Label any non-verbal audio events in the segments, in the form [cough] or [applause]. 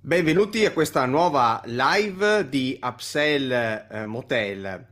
Benvenuti a questa nuova live di Upsell eh, Motel.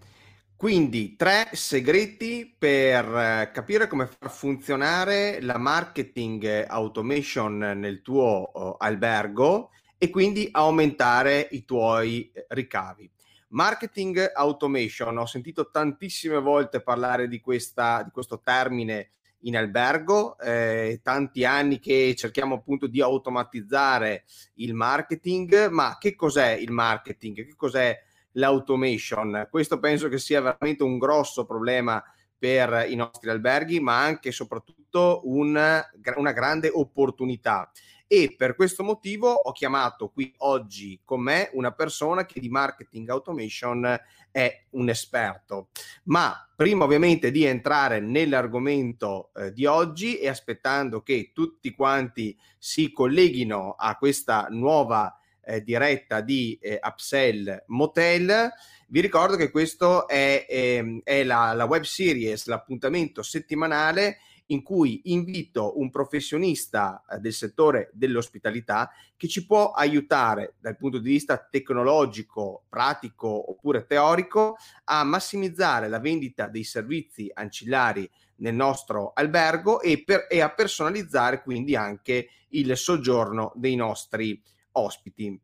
Quindi tre segreti per eh, capire come far funzionare la marketing automation nel tuo oh, albergo e quindi aumentare i tuoi eh, ricavi. Marketing automation, ho sentito tantissime volte parlare di, questa, di questo termine in albergo, eh, tanti anni che cerchiamo appunto di automatizzare il marketing, ma che cos'è il marketing? Che cos'è l'automation? Questo penso che sia veramente un grosso problema per i nostri alberghi, ma anche e soprattutto una, una grande opportunità e per questo motivo ho chiamato qui oggi con me una persona che di marketing automation è un esperto. Ma prima ovviamente di entrare nell'argomento eh, di oggi e aspettando che tutti quanti si colleghino a questa nuova eh, diretta di eh, Upsell Motel, vi ricordo che questo è, eh, è la, la web series, l'appuntamento settimanale in cui invito un professionista eh, del settore dell'ospitalità che ci può aiutare dal punto di vista tecnologico, pratico oppure teorico a massimizzare la vendita dei servizi ancillari nel nostro albergo e, per, e a personalizzare quindi anche il soggiorno dei nostri ospiti.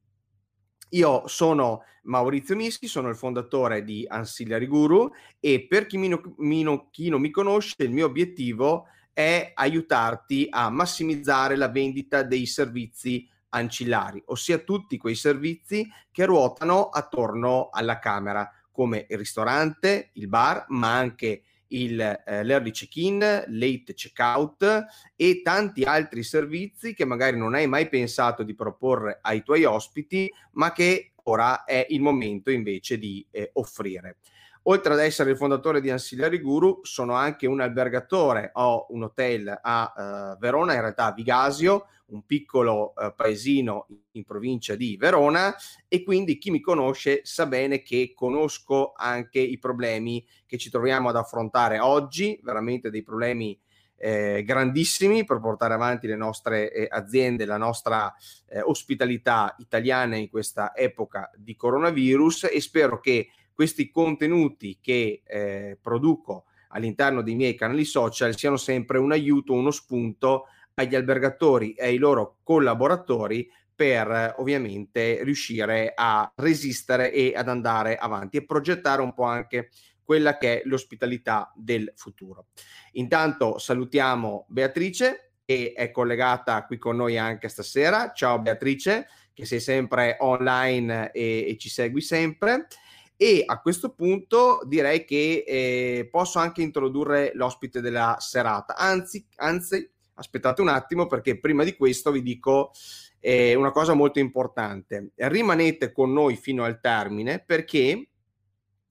Io sono Maurizio Mischi, sono il fondatore di Ancillary Guru e per chi, mi, mi, chi non mi conosce, il mio obiettivo è aiutarti a massimizzare la vendita dei servizi ancillari, ossia tutti quei servizi che ruotano attorno alla camera, come il ristorante, il bar, ma anche il, eh, l'early check-in, late check-out e tanti altri servizi che magari non hai mai pensato di proporre ai tuoi ospiti, ma che ora è il momento invece di eh, offrire. Oltre ad essere il fondatore di Ancillary Guru, sono anche un albergatore, ho un hotel a uh, Verona, in realtà a Vigasio, un piccolo uh, paesino in provincia di Verona e quindi chi mi conosce sa bene che conosco anche i problemi che ci troviamo ad affrontare oggi, veramente dei problemi eh, grandissimi per portare avanti le nostre eh, aziende, la nostra eh, ospitalità italiana in questa epoca di coronavirus e spero che questi contenuti che eh, produco all'interno dei miei canali social siano sempre un aiuto, uno spunto agli albergatori e ai loro collaboratori per ovviamente riuscire a resistere e ad andare avanti e progettare un po' anche quella che è l'ospitalità del futuro. Intanto salutiamo Beatrice che è collegata qui con noi anche stasera. Ciao Beatrice, che sei sempre online e, e ci segui sempre. E a questo punto direi che eh, posso anche introdurre l'ospite della serata. Anzi, anzi, aspettate un attimo perché prima di questo vi dico eh, una cosa molto importante. Rimanete con noi fino al termine perché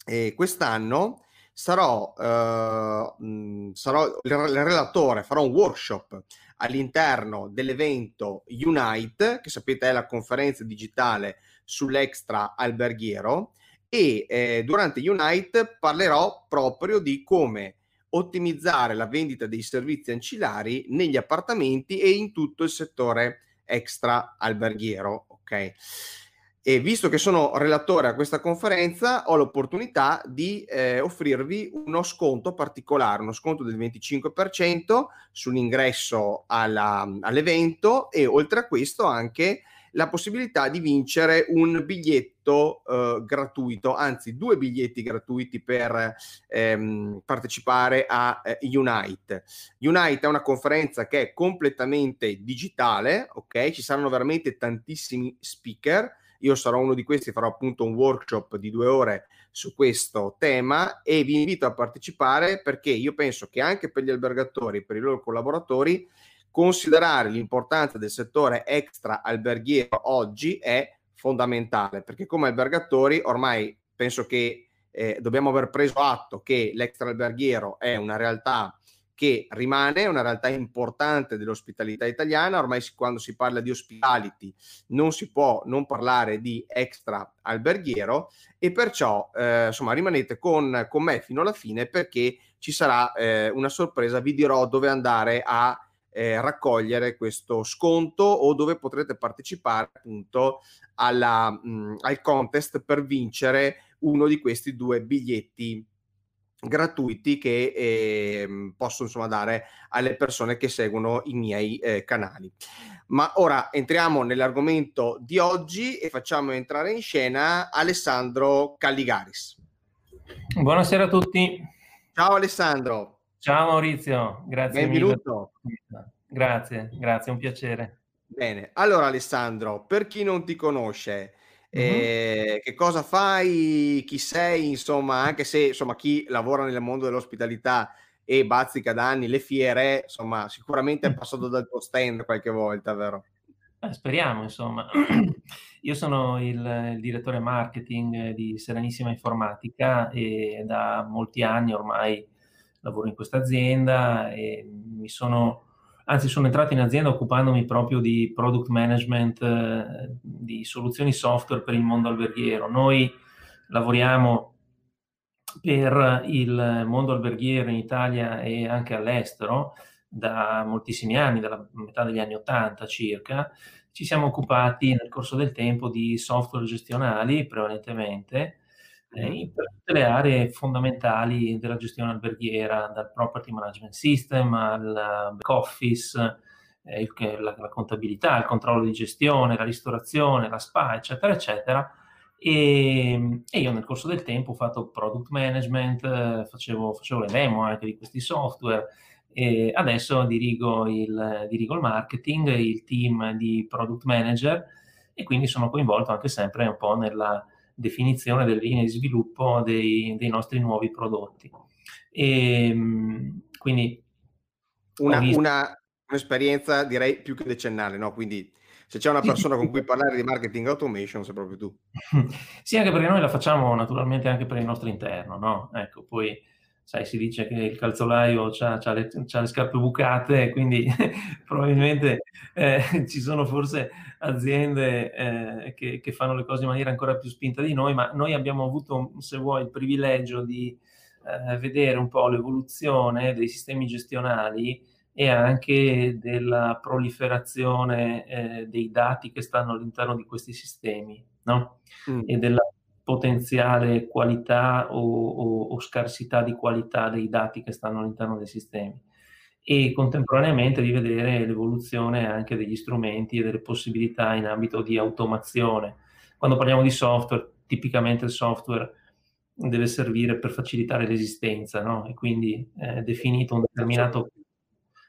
eh, quest'anno sarò, eh, mh, sarò il relatore, farò un workshop all'interno dell'evento Unite, che sapete è la conferenza digitale sull'extra alberghiero e eh, durante Unite parlerò proprio di come ottimizzare la vendita dei servizi ancillari negli appartamenti e in tutto il settore extra alberghiero, ok? E visto che sono relatore a questa conferenza, ho l'opportunità di eh, offrirvi uno sconto particolare, uno sconto del 25% sull'ingresso alla, all'evento e oltre a questo anche la possibilità di vincere un biglietto eh, gratuito, anzi due biglietti gratuiti per ehm, partecipare a eh, Unite. Unite è una conferenza che è completamente digitale, ok? Ci saranno veramente tantissimi speaker. Io sarò uno di questi, farò appunto un workshop di due ore su questo tema e vi invito a partecipare perché io penso che anche per gli albergatori, per i loro collaboratori, considerare l'importanza del settore extra alberghiero oggi è fondamentale perché come albergatori ormai penso che eh, dobbiamo aver preso atto che l'extra alberghiero è una realtà che rimane una realtà importante dell'ospitalità italiana. Ormai quando si parla di hospitality non si può non parlare di extra alberghiero e perciò eh, insomma rimanete con, con me fino alla fine perché ci sarà eh, una sorpresa, vi dirò dove andare a eh, raccogliere questo sconto o dove potrete partecipare appunto alla, mh, al contest per vincere uno di questi due biglietti gratuiti che eh, posso insomma dare alle persone che seguono i miei eh, canali. Ma ora entriamo nell'argomento di oggi e facciamo entrare in scena Alessandro Calligaris. Buonasera a tutti. Ciao Alessandro. Ciao Maurizio, grazie Benvenuto. mille. Grazie, grazie, un piacere. Bene, allora Alessandro, per chi non ti conosce, eh, che cosa fai, chi sei, insomma, anche se insomma, chi lavora nel mondo dell'ospitalità e bazzica da anni le fiere, insomma, sicuramente è passato dal tuo stand qualche volta, vero? Eh, speriamo, insomma. [clears throat] Io sono il, il, direttore marketing di Serenissima Informatica e da molti anni ormai lavoro in questa azienda e mi sono anzi sono entrato in azienda occupandomi proprio di product management, eh, di soluzioni software per il mondo alberghiero. Noi lavoriamo per il mondo alberghiero in Italia e anche all'estero da moltissimi anni, dalla metà degli anni 80 circa. Ci siamo occupati nel corso del tempo di software gestionali prevalentemente eh, per tutte le aree fondamentali della gestione alberghiera, dal property management system al back office, eh, la, la, contabilità, il controllo di gestione, la ristorazione, la spa, eccetera, eccetera. E, e io nel corso del tempo ho fatto product management, eh, facevo, facevo, le demo anche di questi software e adesso dirigo il, dirigo il marketing, il team di product manager e quindi sono coinvolto anche sempre un po' nella definizione delle linee di sviluppo dei, dei nostri nuovi prodotti. E, ehm, quindi una, visto... una, un'esperienza direi più che decennale, no? Quindi se c'è una persona con cui parlare di marketing automation sei proprio tu. [laughs] Sì, anche perché noi la facciamo naturalmente anche per il nostro interno, no? Ecco, poi sai, si dice che il calzolaio ha le, le, scarpe bucate, quindi [laughs] probabilmente eh, ci sono forse aziende eh, che, che, fanno le cose in maniera ancora più spinta di noi, ma noi abbiamo avuto, se vuoi, il privilegio di eh, vedere un po' l'evoluzione dei sistemi gestionali e anche della proliferazione eh, dei dati che stanno all'interno di questi sistemi, no? Mm. E della potenziale qualità o, o, o, scarsità di qualità dei dati che stanno all'interno dei sistemi e contemporaneamente di vedere l'evoluzione anche degli strumenti e delle possibilità in ambito di automazione. Quando parliamo di software, tipicamente il software deve servire per facilitare l'esistenza, no? E quindi eh, definito, un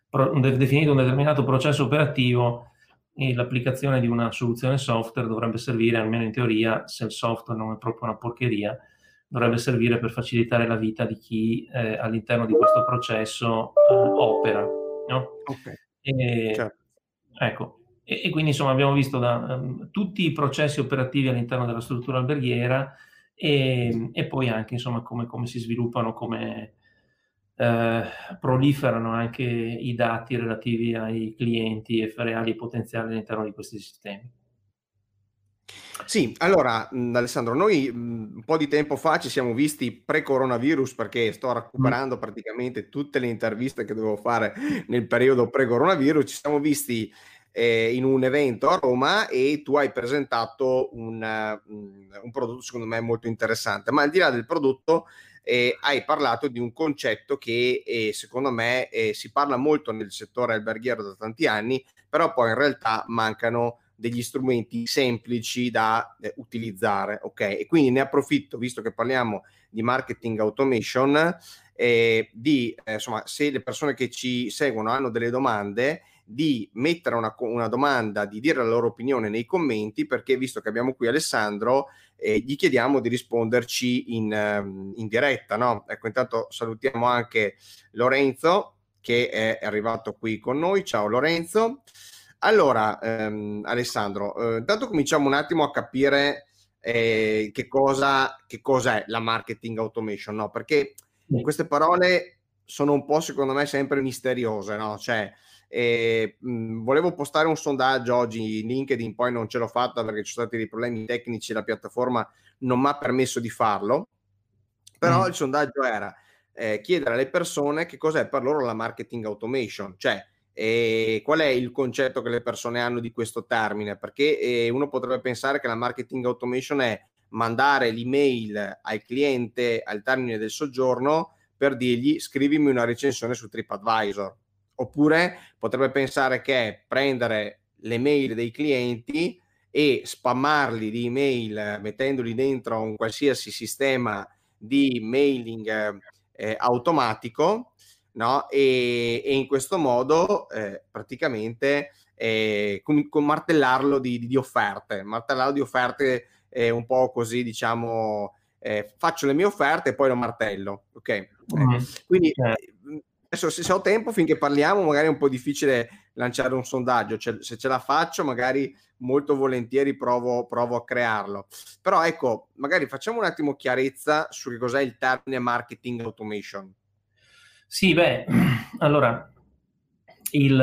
pro, definito un determinato processo operativo e l'applicazione di una soluzione software dovrebbe servire, almeno in teoria, se il software non è proprio una porcheria, dovrebbe servire per facilitare la vita di chi eh, all'interno di questo processo eh, opera. No? Okay. E, certo. Ecco, e, e, quindi insomma abbiamo visto da, um, tutti i processi operativi all'interno della struttura alberghiera e, e poi anche insomma come, come si sviluppano, come, eh, proliferano anche i dati relativi ai clienti e reali e potenziali all'interno di questi sistemi. Sì, allora Alessandro, noi un po' di tempo fa ci siamo visti pre-coronavirus perché sto recuperando praticamente tutte le interviste che dovevo fare nel periodo pre-coronavirus, ci siamo visti eh, in un evento a Roma e tu hai presentato un, un prodotto secondo me molto interessante, ma al di là del prodotto eh, hai parlato di un concetto che eh, secondo me eh, si parla molto nel settore alberghiero da tanti anni, però poi in realtà mancano degli strumenti semplici da eh, utilizzare, ok? E quindi ne approfitto, visto che parliamo di marketing automation, eh, di, eh, insomma, se le persone che ci seguono hanno delle domande, di mettere una, una, domanda, di dire la loro opinione nei commenti, perché visto che abbiamo qui Alessandro, eh, gli chiediamo di risponderci in, um, in diretta. No? Ecco, intanto salutiamo anche Lorenzo che è arrivato qui con noi. Ciao Lorenzo. Allora, ehm, Alessandro, eh, intanto cominciamo un attimo a capire eh, che, cosa, che cos'è la marketing automation, no? Perché queste parole sono un po', secondo me, sempre misteriose, no? Cioè, e, mh, volevo postare un sondaggio oggi in LinkedIn, poi non ce l'ho fatta perché ci sono stati dei problemi tecnici, la piattaforma non mi ha permesso di farlo. Però mm. il sondaggio era: eh, chiedere alle persone che cos'è per loro la marketing automation, cioè eh, qual è il concetto che le persone hanno di questo termine, perché eh, uno potrebbe pensare che la marketing automation è mandare l'email al cliente al termine del soggiorno per dirgli scrivimi una recensione su TripAdvisor. Oppure potrebbe pensare che è prendere le mail dei clienti e spammarli di email mettendoli dentro un qualsiasi sistema di mailing eh, automatico no? e, e, in questo modo eh, praticamente eh, con, con, martellarlo di, di, offerte martellarlo di offerte eh, un po' così diciamo eh, faccio le mie offerte e poi lo martello ok mm. quindi eh, adesso se, se, ho tempo finché parliamo magari è un po' difficile lanciare un sondaggio cioè, se ce la faccio magari molto volentieri provo, provo a crearlo. Però ecco, magari facciamo un attimo chiarezza su che cos'è il termine marketing automation. Sì, beh, [clears throat] allora, il,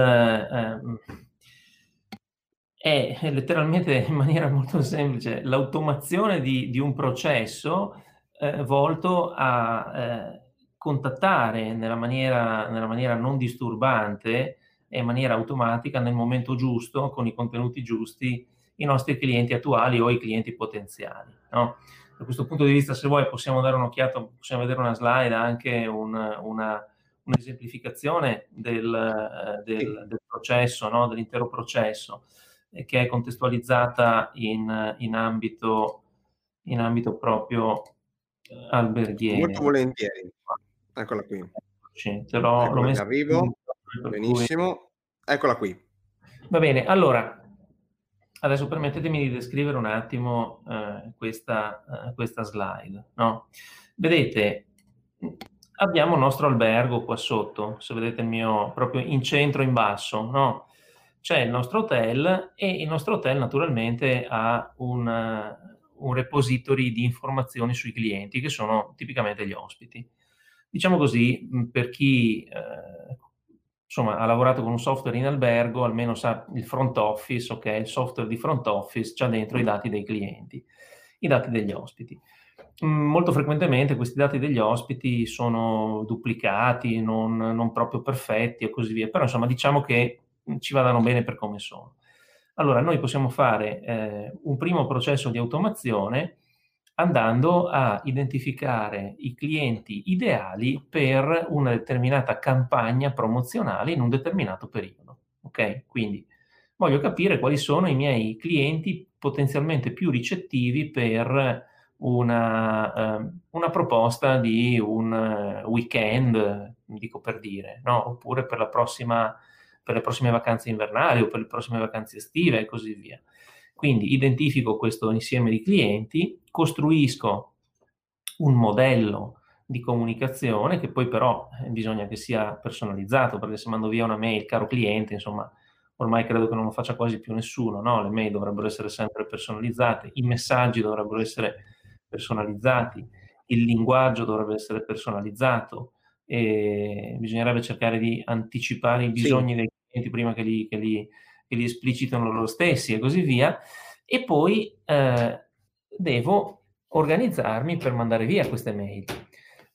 eh, è letteralmente in maniera molto semplice l'automazione di, di un processo eh, volto a eh, contattare nella maniera, nella maniera non disturbante e in maniera automatica nel momento giusto, con i contenuti giusti, i nostri clienti attuali o i clienti potenziali. No? Da questo punto di vista, se vuoi, possiamo dare un'occhiata, possiamo vedere una slide, anche un, una, un'esemplificazione del, del, del processo, no? dell'intero processo, eh, che è contestualizzata in, in, ambito, in ambito proprio eh, alberghiero. Molto volentieri. Eccola qui. Te l'ho, ecco l'ho messo arrivo. Benissimo, cui... eccola qui. Va bene, allora, adesso permettetemi di descrivere un attimo eh, questa, eh, questa, slide. No? Vedete, abbiamo il nostro albergo qua sotto, se vedete il mio, proprio in centro, in basso, no? C'è il nostro hotel e il nostro hotel naturalmente ha un, un repository di informazioni sui clienti, che sono tipicamente gli ospiti. Diciamo così, per chi eh, insomma, ha lavorato con un software in albergo, almeno sa il front office, ok, il software di front office c'ha dentro i dati dei clienti, i dati degli ospiti. Mm, molto frequentemente questi dati degli ospiti sono duplicati, non, non proprio perfetti e così via, però insomma diciamo che ci vadano bene per come sono. Allora, noi possiamo fare eh, un primo processo di automazione andando a identificare i clienti ideali per una determinata campagna promozionale in un determinato periodo. Ok? Quindi voglio capire quali sono i miei clienti potenzialmente più ricettivi per una, eh, una proposta di un eh, weekend, dico per dire, no? oppure per, prossima, per le prossime vacanze invernali o per le prossime vacanze estive e così via. Quindi identifico questo insieme di clienti, costruisco un modello di comunicazione che poi però eh, bisogna che sia personalizzato, perché se mando via una mail, caro cliente, insomma, ormai credo che non lo faccia quasi più nessuno, no? Le mail dovrebbero essere sempre personalizzate, i messaggi dovrebbero essere personalizzati, il linguaggio dovrebbe essere personalizzato e bisognerebbe cercare di anticipare i bisogni sì. dei clienti prima che li, che li che li esplicitano loro stessi e così via, e poi eh, devo organizzarmi per mandare via queste mail.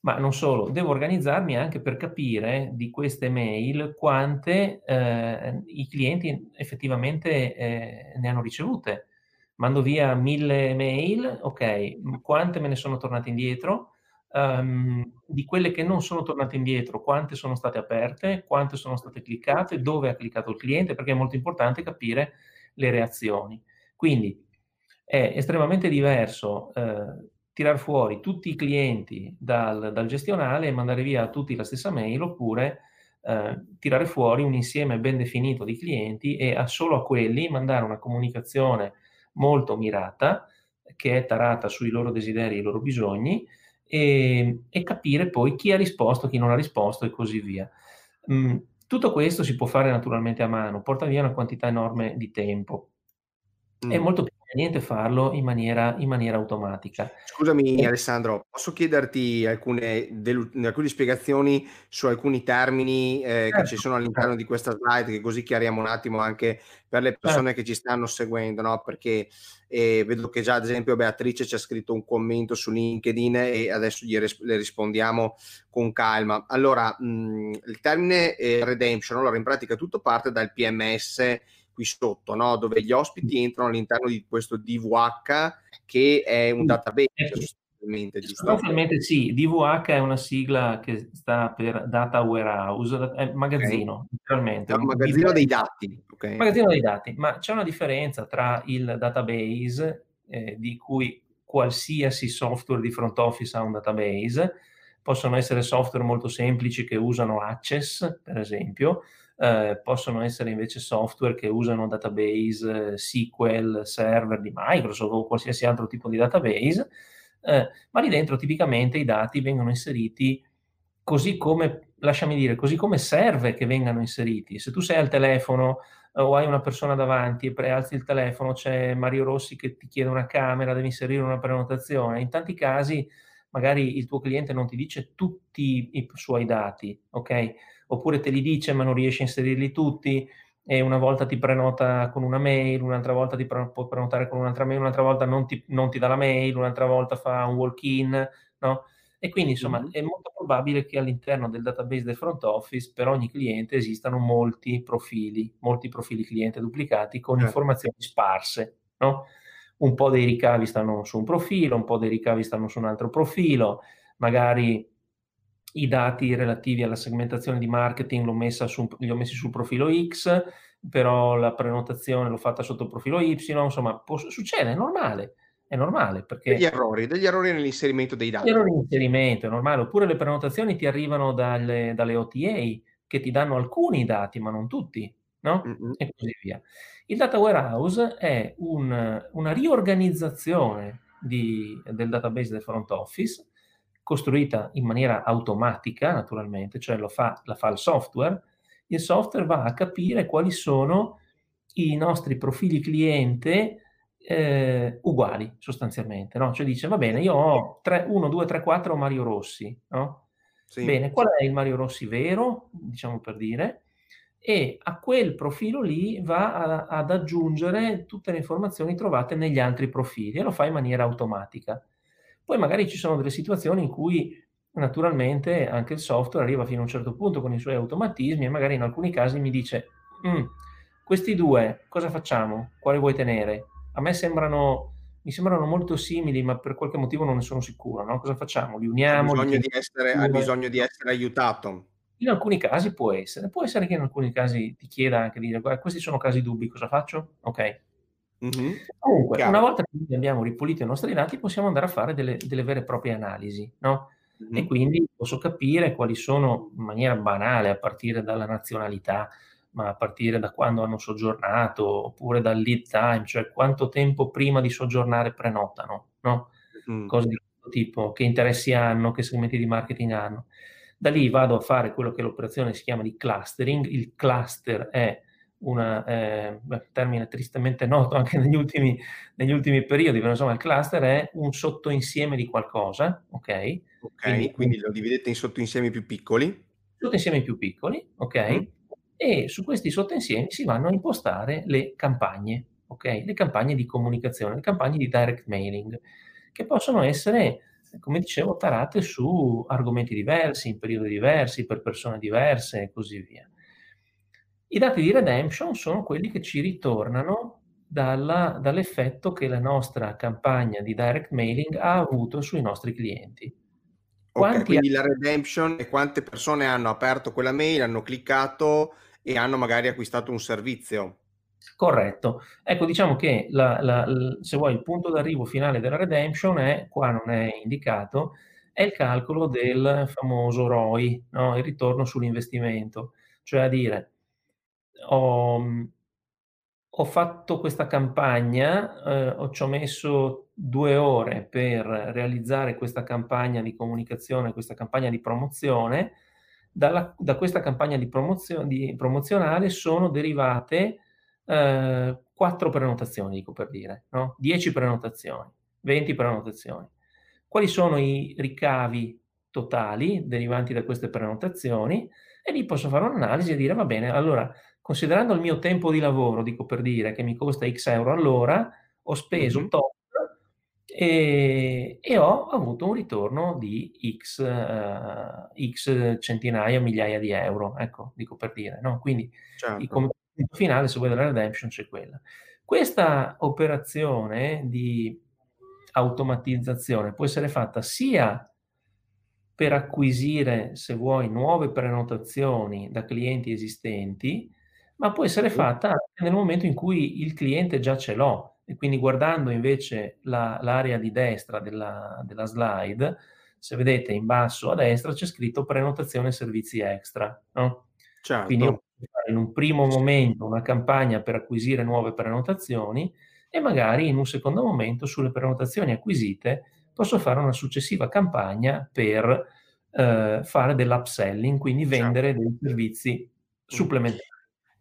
Ma non solo, devo organizzarmi anche per capire di queste mail quante eh, i clienti effettivamente eh, ne hanno ricevute. Mando via mille mail, ok, quante me ne sono tornate indietro? um, di quelle che non sono tornate indietro, quante sono state aperte, quante sono state cliccate, dove ha cliccato il cliente, perché è molto importante capire le reazioni. Quindi è estremamente diverso eh, tirar fuori tutti i clienti dal, dal, gestionale e mandare via tutti la stessa mail oppure eh, tirare fuori un insieme ben definito di clienti e a solo a quelli mandare una comunicazione molto mirata che è tarata sui loro desideri e i loro bisogni e, e, capire poi chi ha risposto, chi non ha risposto e così via. Mm, tutto questo si può fare naturalmente a mano, porta via una quantità enorme di tempo. Mm. È molto più conveniente farlo in maniera, in maniera automatica. Scusami e... Alessandro, posso chiederti alcune, alcune, spiegazioni su alcuni termini eh, certo, che ci sono all'interno certo. di questa slide, che così chiariamo un attimo anche per le persone certo. che ci stanno seguendo, no? perché eh, vedo che già ad esempio Beatrice ci ha scritto un commento su LinkedIn e adesso gli ris- le rispondiamo con calma. Allora, mh, il termine eh, redemption, allora in pratica tutto parte dal PMS qui sotto, no? dove gli ospiti entrano all'interno di questo DVH che è un database. Sostanzialmente, sostanzialmente sì, DVH è una sigla che sta per Data Warehouse, è magazzino, okay. È un magazzino dei dati. Okay. Magazzino dei dati, ma c'è una differenza tra il database, eh, di cui qualsiasi software di front office ha un database, possono essere software molto semplici che usano Access, per esempio, eh, possono essere invece software che usano database eh, SQL server di Microsoft o qualsiasi altro tipo di database, eh, ma lì dentro tipicamente i dati vengono inseriti così come, lasciami dire, così come serve che vengano inseriti. Se tu sei al telefono eh, o hai una persona davanti e prealzi il telefono, c'è Mario Rossi che ti chiede una camera, devi inserire una prenotazione. In tanti casi magari il tuo cliente non ti dice tutti i suoi dati, ok? Oppure te li dice ma non riesci a inserirli tutti e una volta ti prenota con una mail, un'altra volta ti pre- può prenotare con un'altra mail, un'altra volta non ti, non ti dà la mail, un'altra volta fa un walk-in, no? E quindi insomma mm-hmm. è molto probabile che all'interno del database del front office per ogni cliente esistano molti profili, molti profili cliente duplicati con eh. informazioni sparse, no? Un po' dei ricavi stanno su un profilo, un po' dei ricavi stanno su un altro profilo, magari i dati relativi alla segmentazione di marketing su, li ho messi sul profilo X, però la prenotazione l'ho fatta sotto il profilo Y, insomma, può, succede, è normale, è normale. Perché degli errori, degli errori nell'inserimento dei dati. Errori nell'inserimento, è normale, oppure le prenotazioni ti arrivano dalle, dalle OTA che ti danno alcuni dati, ma non tutti, no? Mm-hmm. E così via. Il data warehouse è un, una riorganizzazione di, del database del front office costruita in maniera automatica, naturalmente, cioè lo fa, la fa il software, il software va a capire quali sono i nostri profili cliente eh, uguali sostanzialmente, no? Cioè dice, va bene, io ho 3, 1, 2, 3, 4 Mario Rossi, no? Sì. Bene, qual è il Mario Rossi vero, diciamo per dire, e a quel profilo lì va a, ad aggiungere tutte le informazioni trovate negli altri profili e lo fa in maniera automatica. Poi magari ci sono delle situazioni in cui naturalmente anche il software arriva fino a un certo punto con i suoi automatismi e magari in alcuni casi mi dice mm, questi due cosa facciamo? Quale vuoi tenere? A me sembrano, mi sembrano molto simili ma per qualche motivo non ne sono sicuro. No? Cosa facciamo? Li uniamo? Ha bisogno, di essere, ha bisogno di essere aiutato. In alcuni casi può essere, può essere che in alcuni casi ti chieda anche di dire questi sono casi dubbi, cosa faccio? Ok, Mm-hmm. Comunque, Chiaro. una volta che abbiamo ripulito i nostri dati, possiamo andare a fare delle, delle vere e proprie analisi, no? Mm-hmm. E quindi posso capire quali sono, in maniera banale, a partire dalla nazionalità, ma a partire da quando hanno soggiornato, oppure dal lead time, cioè quanto tempo prima di soggiornare prenotano, no? Mm-hmm. Cose di questo tipo, che interessi hanno, che segmenti di marketing hanno. Da lì vado a fare quello che l'operazione si chiama di clustering. Il cluster è un eh, termine tristemente noto [laughs] anche negli ultimi, negli ultimi periodi, però insomma il cluster è un sottoinsieme di qualcosa, ok? Ok, quindi, quindi lo dividete in sottoinsiemi più piccoli? Sottoinsiemi più piccoli, ok? Mm. E su questi sottoinsiemi si vanno a impostare le campagne, ok? Le campagne di comunicazione, le campagne di direct mailing, che possono essere, come dicevo, tarate su argomenti diversi, in periodi diversi, per persone diverse e così via. I dati di redemption sono quelli che ci ritornano dalla, dall'effetto che la nostra campagna di direct mailing ha avuto sui nostri clienti. Quanti quindi ha... la redemption e quante persone hanno aperto quella mail, hanno cliccato e hanno magari acquistato un servizio. Corretto. Ecco, diciamo che la, la, se vuoi il punto d'arrivo finale della redemption è, qua non è indicato, è il calcolo del famoso ROI, no? il ritorno sull'investimento, cioè a dire ho, ho fatto questa campagna, eh, ho, ci ho messo due ore per realizzare questa campagna di comunicazione, questa campagna di promozione. Dalla, da questa campagna di, promozio, di promozionale sono derivate eh, 4 prenotazioni, dico per dire, no? 10 prenotazioni, 20 prenotazioni. Quali sono i ricavi totali derivanti da queste prenotazioni? E lì posso fare un'analisi e dire, va bene, allora, considerando il mio tempo di lavoro, dico per dire, che mi costa X euro all'ora, ho speso mm-hmm. tot e, e, ho avuto un ritorno di X, uh, X centinaia, migliaia di euro, ecco, dico per dire, no? Quindi certo. il punto finale, se vuoi, della redemption c'è quella. Questa operazione di automatizzazione può essere fatta sia per acquisire, se vuoi, nuove prenotazioni da clienti esistenti, ma può essere fatta anche nel momento in cui il cliente già ce l'ho e quindi guardando invece la, l'area di destra della, della, slide, se vedete in basso a destra c'è scritto prenotazione servizi extra. No? Certo. Quindi in un primo momento una campagna per acquisire nuove prenotazioni e magari in un secondo momento sulle prenotazioni acquisite posso fare una successiva campagna per eh, fare dell'upselling, quindi certo. vendere certo. dei servizi supplementari.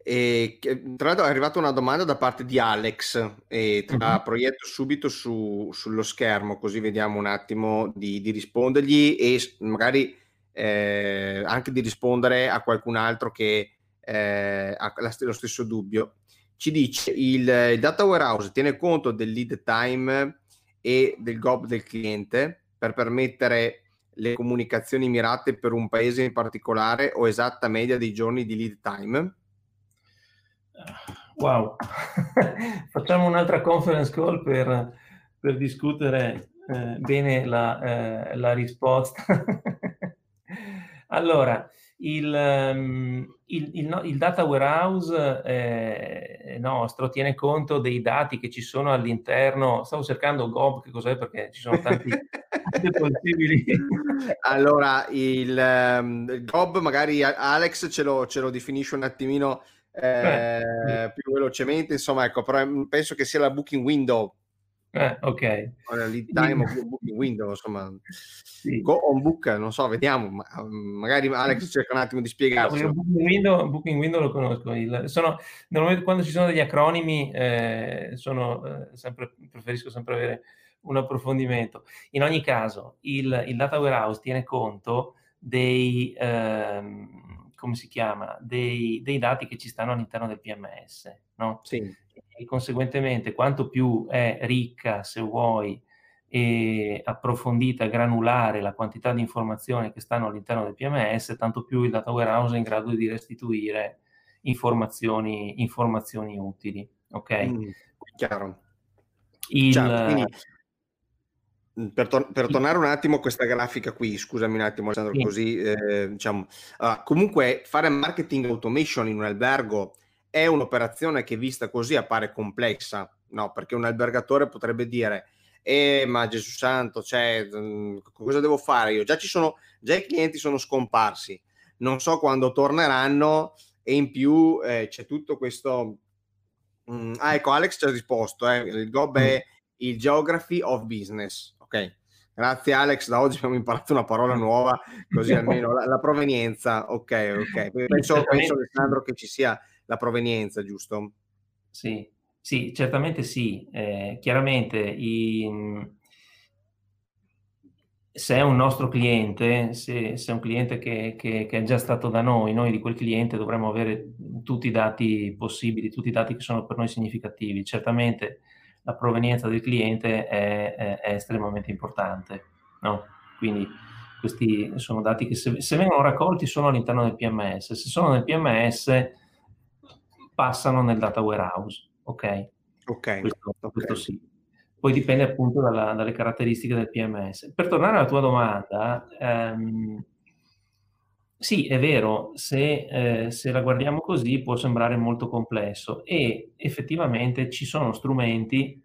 E, tra l'altro è arrivata una domanda da parte di Alex e te la uh-huh. proietto subito su, sullo schermo così vediamo un attimo di, di rispondergli e magari eh, anche di rispondere a qualcun altro che eh, ha lo stesso dubbio. Ci dice il, il data warehouse tiene conto del lead time e del GOB del cliente per permettere le comunicazioni mirate per un paese in particolare o esatta media dei giorni di lead time? Wow, [laughs] facciamo un'altra conference call per, per discutere eh, bene la, eh, la risposta. [laughs] allora, il, um, il, il, il, data warehouse eh, nostro tiene conto dei dati che ci sono all'interno. Stavo cercando Gob, che cos'è perché ci sono tanti [laughs] possibili. allora, il, um, Gob, magari Alex ce lo, ce lo definisce un attimino eh, eh, più velocemente, insomma, ecco, però mm, penso che sia la booking window. Eh, ok. Lead time of booking window, insomma. Sì. Go on book, non so, vediamo, ma, mm, magari Alex cerca un attimo di spiegarci. No, booking, window, booking window lo conosco. Il, sono, normalmente quando ci sono degli acronimi, eh, sono, eh, sempre, preferisco sempre avere un approfondimento. In ogni caso, il, il data warehouse tiene conto dei... Ehm, come si chiama, dei, dei, dati che ci stanno all'interno del PMS, no? Sì. E conseguentemente quanto più è ricca, se vuoi, e approfondita, granulare la quantità di informazioni che stanno all'interno del PMS, tanto più il data warehouse è in grado di restituire informazioni, informazioni utili. Ok? Mm, chiaro. Il, certo, quindi per, tor- per, tornare un attimo a questa grafica qui, scusami un attimo Alessandro, sì. così eh, diciamo, uh, comunque fare marketing automation in un albergo è un'operazione che vista così appare complessa, no? Perché un albergatore potrebbe dire, eh ma Gesù Santo, cioè, mh, mhmm, cosa devo fare io? Già ci sono, già i clienti sono scomparsi, non so quando torneranno e in più eh, c'è tutto questo... Mh, mhmm, ah ecco, Alex ci ha risposto, eh, il GOB è il Geography of Business ok. Grazie Alex, da oggi abbiamo imparato una parola nuova, così [laughs] almeno la, la provenienza, ok, ok. [laughs] Penso, penso Alessandro che ci sia la provenienza, giusto? Sì, sì, certamente sì. Eh, chiaramente i, se è un nostro cliente, se, se è un cliente che, che, che, è già stato da noi, noi di quel cliente dovremmo avere tutti i dati possibili, tutti i dati che sono per noi significativi. Certamente la provenienza del cliente è, è, è estremamente importante. No? Quindi questi sono dati che se, se, vengono raccolti sono all'interno del PMS, se sono nel PMS passano nel data warehouse. Ok? Ok. Questo, okay. questo sì. Poi dipende appunto dalla, dalle caratteristiche del PMS. Per tornare alla tua domanda, ehm, sì, è vero, se, eh, se, la guardiamo così può sembrare molto complesso e effettivamente ci sono strumenti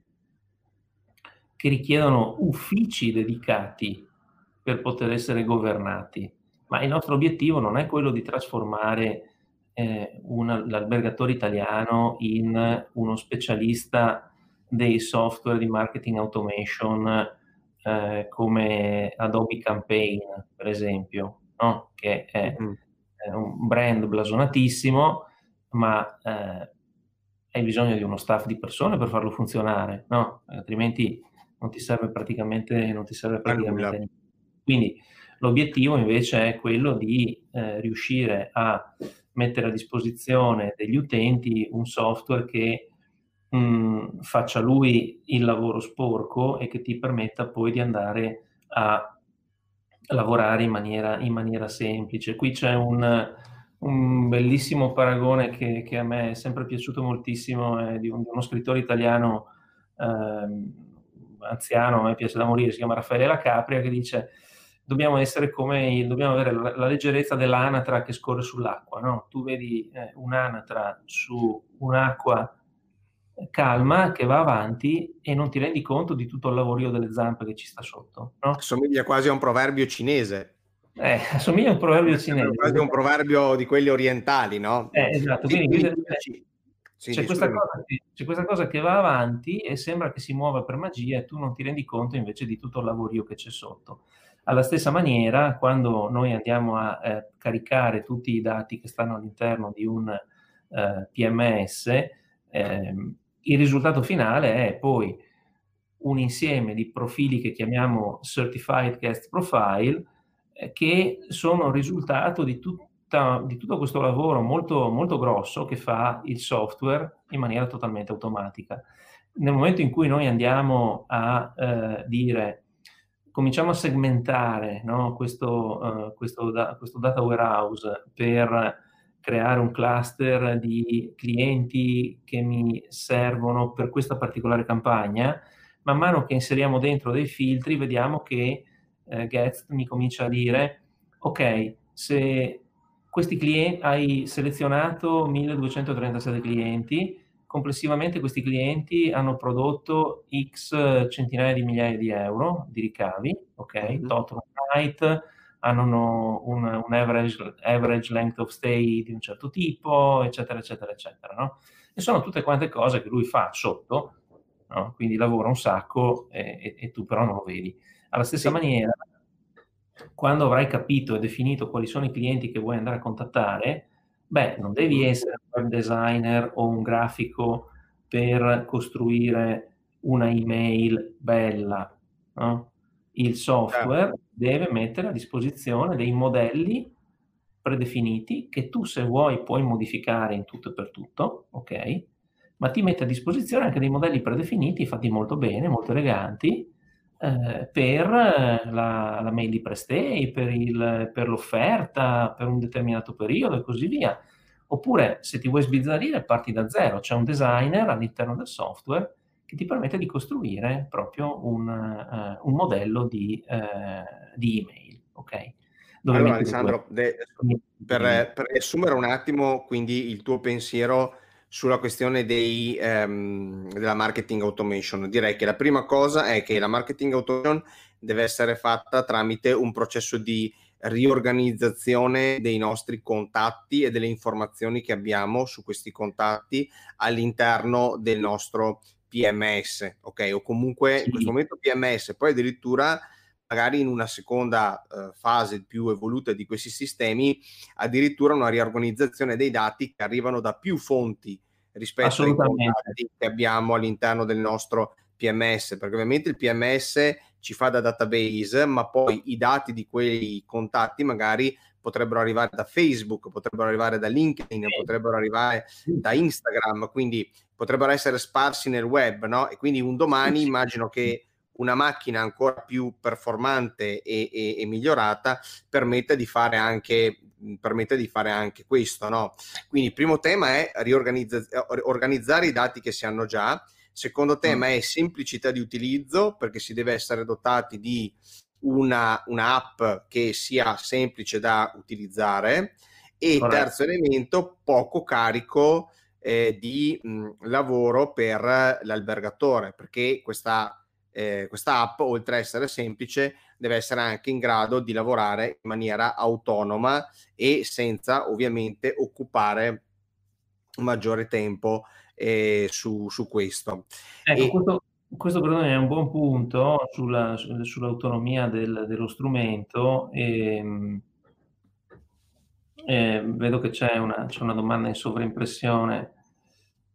che richiedono uffici dedicati per poter essere governati, ma il nostro obiettivo non è quello di trasformare eh, una, l'albergatore italiano in uno specialista dei software di marketing automation eh, come Adobe Campaign, per esempio no? che è, mm. è, un brand blasonatissimo, ma eh, hai bisogno di uno staff di persone per farlo funzionare, no? Altrimenti non ti serve praticamente, non ti serve praticamente niente. Quindi l'obiettivo invece è quello di eh, riuscire a mettere a disposizione degli utenti un software che mh, mm, faccia lui il lavoro sporco e che ti permetta poi di andare a lavorare in maniera, in maniera semplice. Qui c'è un, un bellissimo paragone che, che, a me è sempre piaciuto moltissimo, è di, un, di uno scrittore italiano eh, anziano, a me piace da morire, si chiama Raffaele La Capria, che dice dobbiamo essere come, dobbiamo avere la, la leggerezza dell'anatra che scorre sull'acqua, no? Tu vedi eh, un'anatra su un'acqua calma che va avanti e non ti rendi conto di tutto il lavorio delle zampe che ci sta sotto. No? Assomiglia quasi a un proverbio cinese. Eh, assomiglia a un proverbio cinese. Quasi un proverbio di quelli orientali, no? Eh, esatto, quindi, quindi sì, c'è, questa cosa, c'è, questa cosa, che va avanti e sembra che si muova per magia e tu non ti rendi conto invece di tutto il lavorio che c'è sotto. Alla stessa maniera, quando noi andiamo a eh, caricare tutti i dati che stanno all'interno di un eh, PMS, eh, il risultato finale è poi un insieme di profili che chiamiamo Certified Guest Profile, eh, che sono il risultato di, tutta, di, tutto questo lavoro molto, molto grosso che fa il software in maniera totalmente automatica. Nel momento in cui noi andiamo a eh, dire, cominciamo a segmentare no, questo, uh, questo, da, questo data warehouse per creare un cluster di clienti che mi servono per questa particolare campagna, man mano che inseriamo dentro dei filtri vediamo che eh, Getz mi comincia a dire ok, se questi clienti hai selezionato 1237 clienti, complessivamente questi clienti hanno prodotto X centinaia di migliaia di euro di ricavi, ok? Mm-hmm. Total night, hanno un, un average, average, length of stay di un certo tipo, eccetera, eccetera, eccetera. No? E sono tutte quante cose che lui fa sotto, no? quindi lavora un sacco e, e, e, tu però non lo vedi. Alla stessa maniera, quando avrai capito e definito quali sono i clienti che vuoi andare a contattare, beh, non devi essere un web designer o un grafico per costruire una email bella, no? il software deve mettere a disposizione dei modelli predefiniti che tu se vuoi puoi modificare in tutto e per tutto, ok? Ma ti mette a disposizione anche dei modelli predefiniti fatti molto bene, molto eleganti, eh, per la, la, mail di prestay, per, il, per l'offerta, per un determinato periodo e così via. Oppure se ti vuoi sbizzarrire parti da zero, c'è un designer all'interno del software che ti permette di costruire proprio un, uh, un modello di, uh, di, email. Ok? Dove allora Alessandro, de, per, per, riassumere un attimo quindi il tuo pensiero sulla questione dei, um, della marketing automation, direi che la prima cosa è che la marketing automation deve essere fatta tramite un processo di riorganizzazione dei nostri contatti e delle informazioni che abbiamo su questi contatti all'interno del nostro PMS, ok? O comunque sì. in questo momento PMS, poi addirittura magari in una seconda uh, fase più evoluta di questi sistemi, addirittura una riorganizzazione dei dati che arrivano da più fonti rispetto ai contatti che abbiamo all'interno del nostro PMS, perché ovviamente il PMS ci fa da database, ma poi i dati di quei contatti magari potrebbero arrivare da Facebook, potrebbero arrivare da LinkedIn, potrebbero arrivare da Instagram, quindi potrebbero essere sparsi nel web, no? E quindi un domani immagino che una macchina ancora più performante e, e, e migliorata permetta di fare anche permette di fare anche questo, no? Quindi il primo tema è riorganizzare i dati che si hanno già, secondo tema è semplicità di utilizzo perché si deve essere dotati di una, una app che sia semplice da utilizzare e Corretto. terzo elemento poco carico eh, di mh, lavoro per l'albergatore perché questa, eh, questa app oltre a essere semplice deve essere anche in grado di lavorare in maniera autonoma e senza ovviamente occupare maggiore tempo eh, su, su, questo. Ecco, e... questo, questo per noi è un buon punto sulla, sull'autonomia del, dello strumento. Ehm, e vedo che c'è una, c'è una, domanda in sovraimpressione.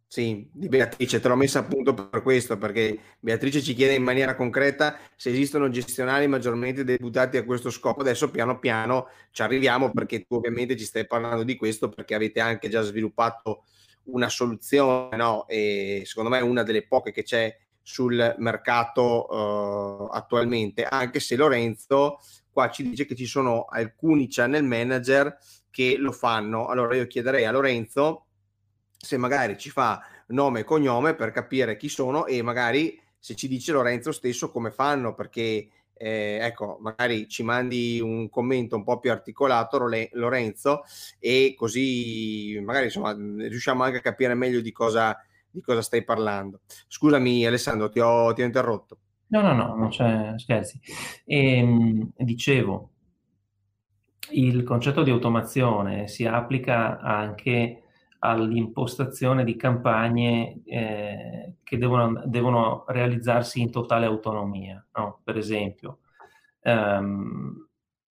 Sì, di Beatrice, te l'ho messa appunto per questo, perché Beatrice ci chiede in maniera concreta se esistono gestionali maggiormente deputati a questo scopo. Adesso piano piano ci arriviamo perché tu ovviamente ci stai parlando di questo perché avete anche già sviluppato una soluzione, no? E secondo me è una delle poche che c'è sul mercato uh, attualmente, anche se Lorenzo qua ci dice che ci sono alcuni channel manager che lo fanno. Allora io chiederei a Lorenzo se magari ci fa nome e cognome per capire chi sono e magari se ci dice Lorenzo stesso come fanno, perché eh, ecco, magari ci mandi un commento un po' più articolato, Lorenzo, e così magari insomma riusciamo anche a capire meglio di cosa, di cosa stai parlando. Scusami Alessandro, ti ho, ti ho interrotto. No, no, no, non c'è scherzi. E, ehm, dicevo, il concetto di automazione si applica anche all'impostazione di campagne eh, che devono, devono, realizzarsi in totale autonomia. No? Per esempio, um,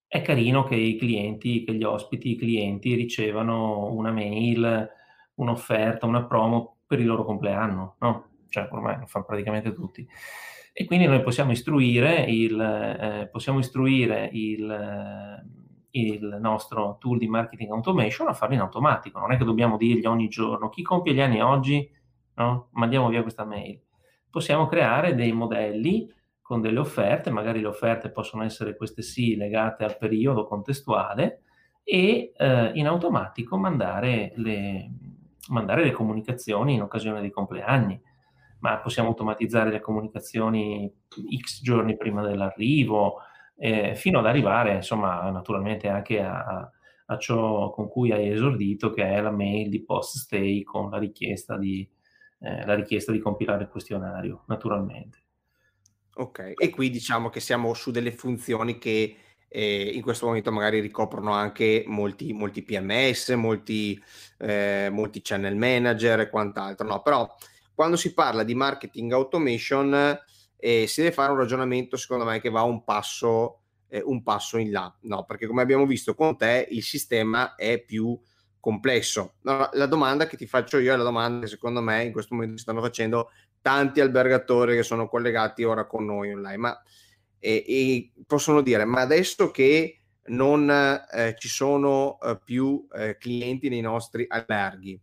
è carino che i clienti, che gli ospiti, i clienti ricevano una mail, un'offerta, una promo per il loro compleanno, no? Cioè, ormai lo fanno praticamente tutti. E quindi noi possiamo istruire il, eh, possiamo istruire il il nostro tool di marketing automation a farlo in automatico. Non è che dobbiamo dirgli ogni giorno chi compie gli anni oggi, no? mandiamo via questa mail. Possiamo creare dei modelli con delle offerte, magari le offerte possono essere queste sì legate al periodo contestuale e eh, in automatico mandare le, mandare le comunicazioni in occasione dei compleanni ma possiamo automatizzare le comunicazioni x giorni prima dell'arrivo, eh, fino ad arrivare, insomma, naturalmente anche a, a, ciò con cui hai esordito, che è la mail di post-stay con la richiesta di, eh, la richiesta di compilare il questionario, naturalmente. Ok, e qui diciamo che siamo su delle funzioni che eh, in questo momento magari ricoprono anche molti, molti PMS, molti, eh, molti channel manager e quant'altro, no? Però quando si parla di marketing automation e si deve fare un ragionamento secondo me che va un passo, eh, un passo in là, no? perché come abbiamo visto con te il sistema è più complesso. No, la domanda che ti faccio io è la domanda che secondo me in questo momento stanno facendo tanti albergatori che sono collegati ora con noi online, ma e, e possono dire, ma adesso che non eh, ci sono eh, più eh, clienti nei nostri alberghi,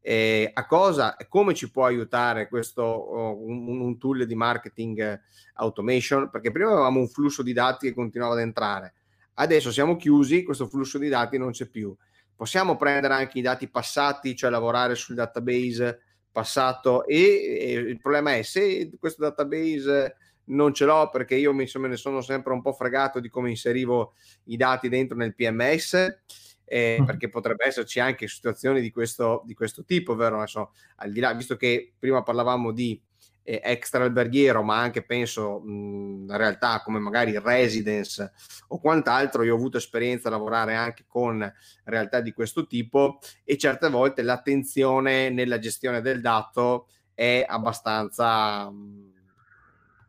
eh, a cosa come ci può aiutare questo oh, un, un, tool di marketing automation? Perché prima avevamo un flusso di dati che continuava ad entrare adesso siamo chiusi questo flusso di dati non c'è più. Possiamo prendere anche i dati passati cioè lavorare sul database passato e, e il problema è se questo database non ce l'ho perché io mi, me ne sono sempre un po' fregato di come inserivo i dati dentro nel PMS eh, perché potrebbe esserci anche situazioni di questo, di questo tipo, vero? Adesso, al di là, visto che prima parlavamo di eh, extra alberghiero, ma anche penso mh, realtà come magari residence o quant'altro, io ho avuto esperienza a lavorare anche con realtà di questo tipo e certe volte l'attenzione nella gestione del dato è abbastanza, mh,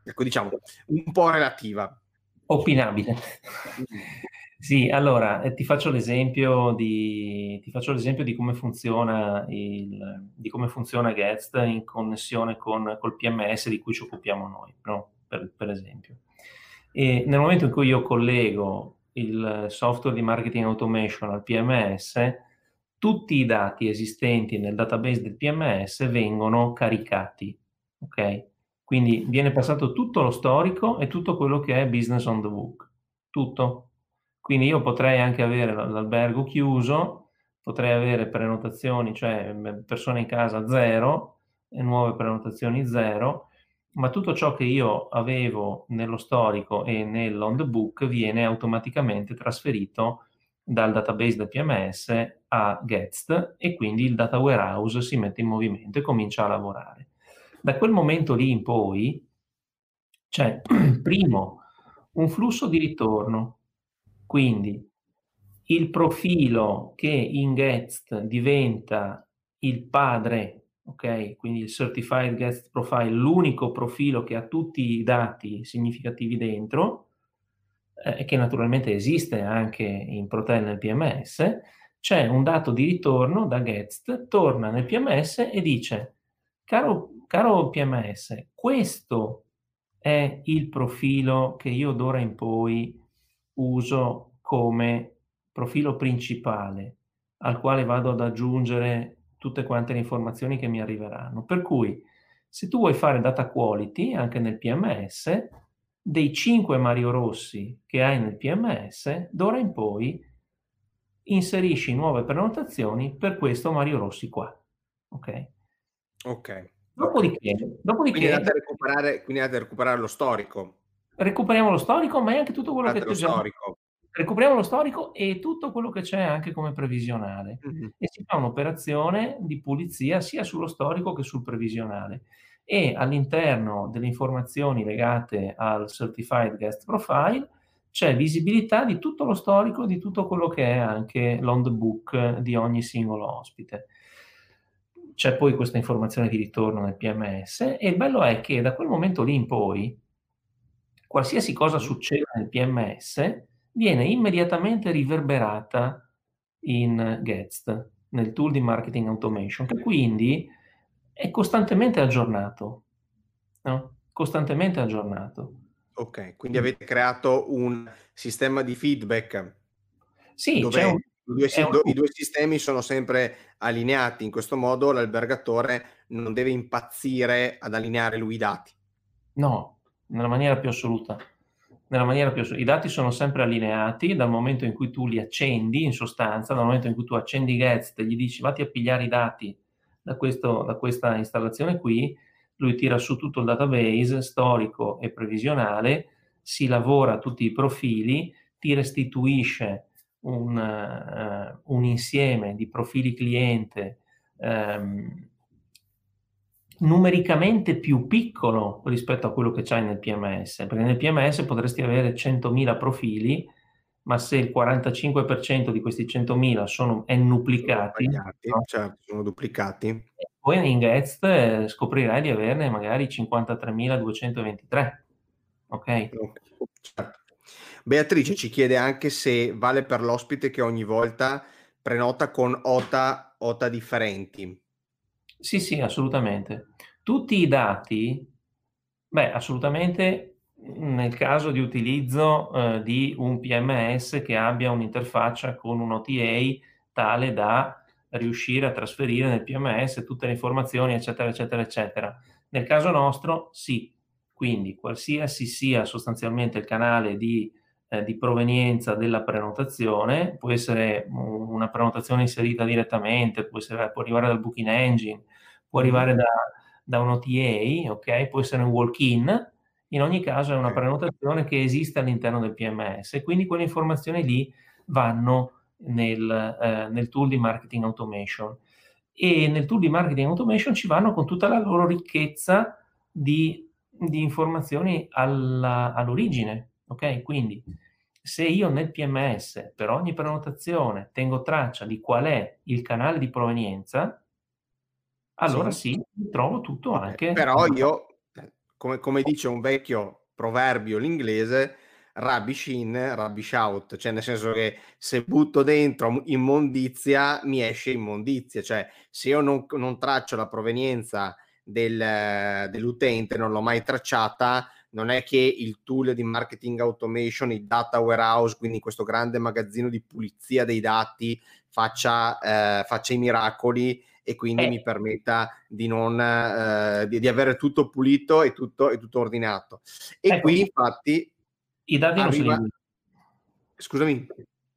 ecco diciamo, un po' relativa. Opinabile. Sì, allora eh, ti faccio l'esempio di, ti faccio l'esempio di come funziona, il, di come funziona Getst in connessione con col PMS di cui ci occupiamo noi, no? per, per esempio. E nel momento in cui io collego il software di marketing automation al PMS, tutti i dati esistenti nel database del PMS vengono caricati, ok? Quindi viene passato tutto lo storico e tutto quello che è business on the book, tutto, quindi io potrei anche avere l'albergo chiuso, potrei avere prenotazioni, cioè persone in casa zero e nuove prenotazioni zero, ma tutto ciò che io avevo nello storico e nell'on the book viene automaticamente trasferito dal database del PMS a Getst e quindi il data warehouse si mette in movimento e comincia a lavorare. Da quel momento lì in poi c'è, [clears throat] primo, un flusso di ritorno quindi il profilo che in Guest diventa il padre, ok? Quindi il Certified Guest Profile, l'unico profilo che ha tutti i dati significativi dentro, eh, che naturalmente esiste anche in Protel nel PMS, c'è un dato di ritorno da Guest, torna nel PMS e dice caro, caro PMS, questo è il profilo che io d'ora in poi uso come profilo principale al quale vado ad aggiungere tutte quante le informazioni che mi arriveranno. Per cui se tu vuoi fare data quality anche nel PMS, dei 5 Mario Rossi che hai nel PMS, d'ora in poi inserisci nuove prenotazioni per questo Mario Rossi qua. Ok? Ok. Dopodiché, dopodiché quindi, andate a recuperare, quindi andate a recuperare lo storico. Recuperiamo lo storico, ma è anche tutto quello Andate che c'è. Storico. Recuperiamo lo storico e tutto quello che c'è anche come previsionale. Mm-hmm. E si fa un'operazione di pulizia sia sullo storico che sul previsionale. E all'interno delle informazioni legate al Certified Guest Profile c'è visibilità di tutto lo storico, di tutto quello che è anche l'on the book di ogni singolo ospite c'è poi questa informazione di ritorno nel PMS e il bello è che da quel momento lì in poi qualsiasi cosa succeda nel PMS viene immediatamente riverberata in Getst, nel tool di marketing automation, che quindi è costantemente aggiornato. No? Costantemente aggiornato. Ok, quindi avete creato un sistema di feedback. Sì, dove un, i, due, un... i due sistemi sono sempre allineati, in questo modo l'albergatore non deve impazzire ad allineare lui i dati. No, nella maniera più assoluta. Nella maniera più assoluta. I dati sono sempre allineati dal momento in cui tu li accendi, in sostanza, dal momento in cui tu accendi Getst e gli dici vatti a pigliare i dati da, questo, da questa installazione qui, lui tira su tutto il database storico e previsionale, si lavora tutti i profili, ti restituisce un, uh, un insieme di profili cliente um, numericamente più piccolo rispetto a quello che c'hai nel PMS, perché nel PMS potresti avere 100.000 profili, ma se il 45% di questi 100.000 sono duplicati, no? certo, sono duplicati. Poi in Getst eh, scoprirai di averne magari 53.223. Ok? Certo. Beatrice ci chiede anche se vale per l'ospite che ogni volta prenota con OTA, OTA differenti. Sì, sì, assolutamente. Tutti i dati, beh, assolutamente nel caso di utilizzo eh, di un PMS che abbia un'interfaccia con un OTA tale da riuscire a trasferire nel PMS tutte le informazioni, eccetera, eccetera, eccetera. Nel caso nostro, sì. Quindi, qualsiasi sia sostanzialmente il canale di eh, di provenienza della prenotazione, può essere una prenotazione inserita direttamente, può, essere, può arrivare dal booking engine, può arrivare da, da un OTA, ok? può essere un walk-in, in ogni caso è una prenotazione che esiste all'interno del PMS e quindi quelle informazioni lì vanno nel, eh, nel tool di marketing automation. E nel tool di marketing automation ci vanno con tutta la loro ricchezza di, di informazioni alla, all'origine, Ok? Quindi se io nel PMS per ogni prenotazione tengo traccia di qual è il canale di provenienza, allora sì, sì trovo tutto anche. Però io, eh, come, come, dice un vecchio proverbio l'inglese, rubbish in, rubbish out, cioè nel senso che se butto dentro immondizia mi esce immondizia, cioè se io non, non traccio la provenienza del, dell'utente, non l'ho mai tracciata, non è che il tool di marketing automation, il data warehouse, quindi questo grande magazzino di pulizia dei dati, faccia, eh, faccia i miracoli e quindi eh. mi permetta di, non, eh, di, di, avere tutto pulito e tutto, e tutto ordinato. E ecco, qui infatti... I dati arriva... non. Scusami.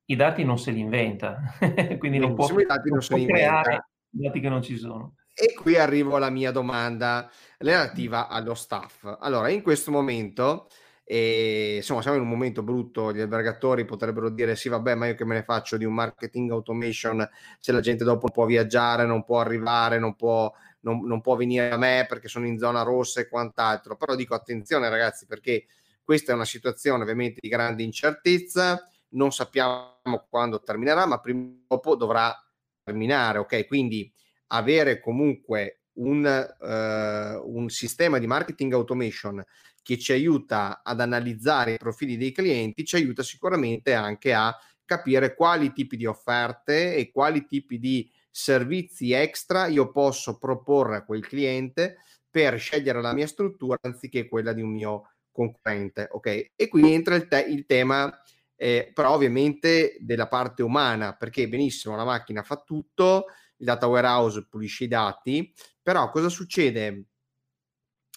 I dati non se li inventa, [laughs] quindi non, non può, i dati non, non può creare dati che non ci sono. E qui arrivo alla mia domanda relativa allo staff. Allora, in questo momento, eh, insomma, siamo in un momento brutto, gli albergatori potrebbero dire sì, vabbè, ma io che me ne faccio di un marketing automation se la gente dopo non può viaggiare, non può arrivare, non può, non, non può venire a me perché sono in zona rossa e quant'altro. Però dico attenzione ragazzi perché questa è una situazione ovviamente di grande incertezza, non sappiamo quando terminerà, ma prima o dopo dovrà terminare, ok? Quindi avere comunque un, uh, un sistema di marketing automation che ci aiuta ad analizzare i profili dei clienti, ci aiuta sicuramente anche a capire quali tipi di offerte e quali tipi di servizi extra io posso proporre a quel cliente per scegliere la mia struttura anziché quella di un mio concorrente. Ok, e qui entra il, te- il tema, eh, però ovviamente della parte umana, perché benissimo la macchina fa tutto, il data warehouse pulisce i dati, però cosa succede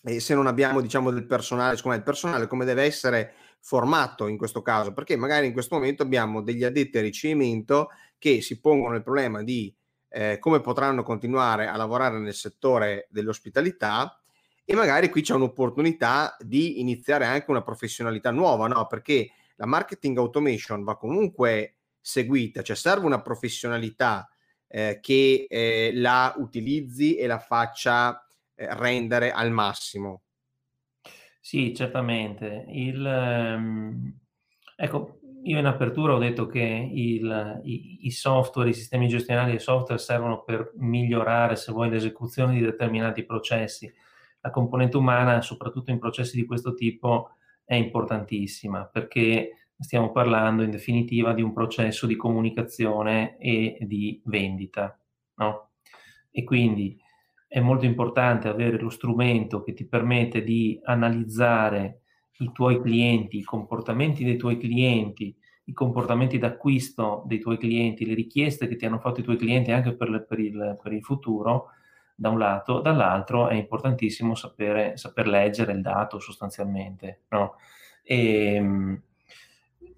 eh, se non abbiamo diciamo del personale, secondo me il personale come deve essere formato in questo caso, perché magari in questo momento abbiamo degli addetti a ricevimento che si pongono il problema di eh, come potranno continuare a lavorare nel settore dell'ospitalità e magari qui c'è un'opportunità di iniziare anche una professionalità nuova, no? Perché la marketing automation va comunque seguita, cioè serve una professionalità eh, che eh, la utilizzi e la faccia eh, rendere al massimo. Sì, certamente. Il, ehm, ecco, io in apertura ho detto che il, i, i, software, i sistemi gestionali e software servono per migliorare, se vuoi, l'esecuzione di determinati processi. La componente umana, soprattutto in processi di questo tipo, è importantissima perché stiamo parlando in definitiva di un processo di comunicazione e di vendita. No? E quindi è molto importante avere lo strumento che ti permette di analizzare i tuoi clienti, i comportamenti dei tuoi clienti, i comportamenti d'acquisto dei tuoi clienti, le richieste che ti hanno fatto i tuoi clienti anche per, le, per, il, per il, futuro, da un lato, dall'altro è importantissimo sapere, saper leggere il dato sostanzialmente, no? E, ehm,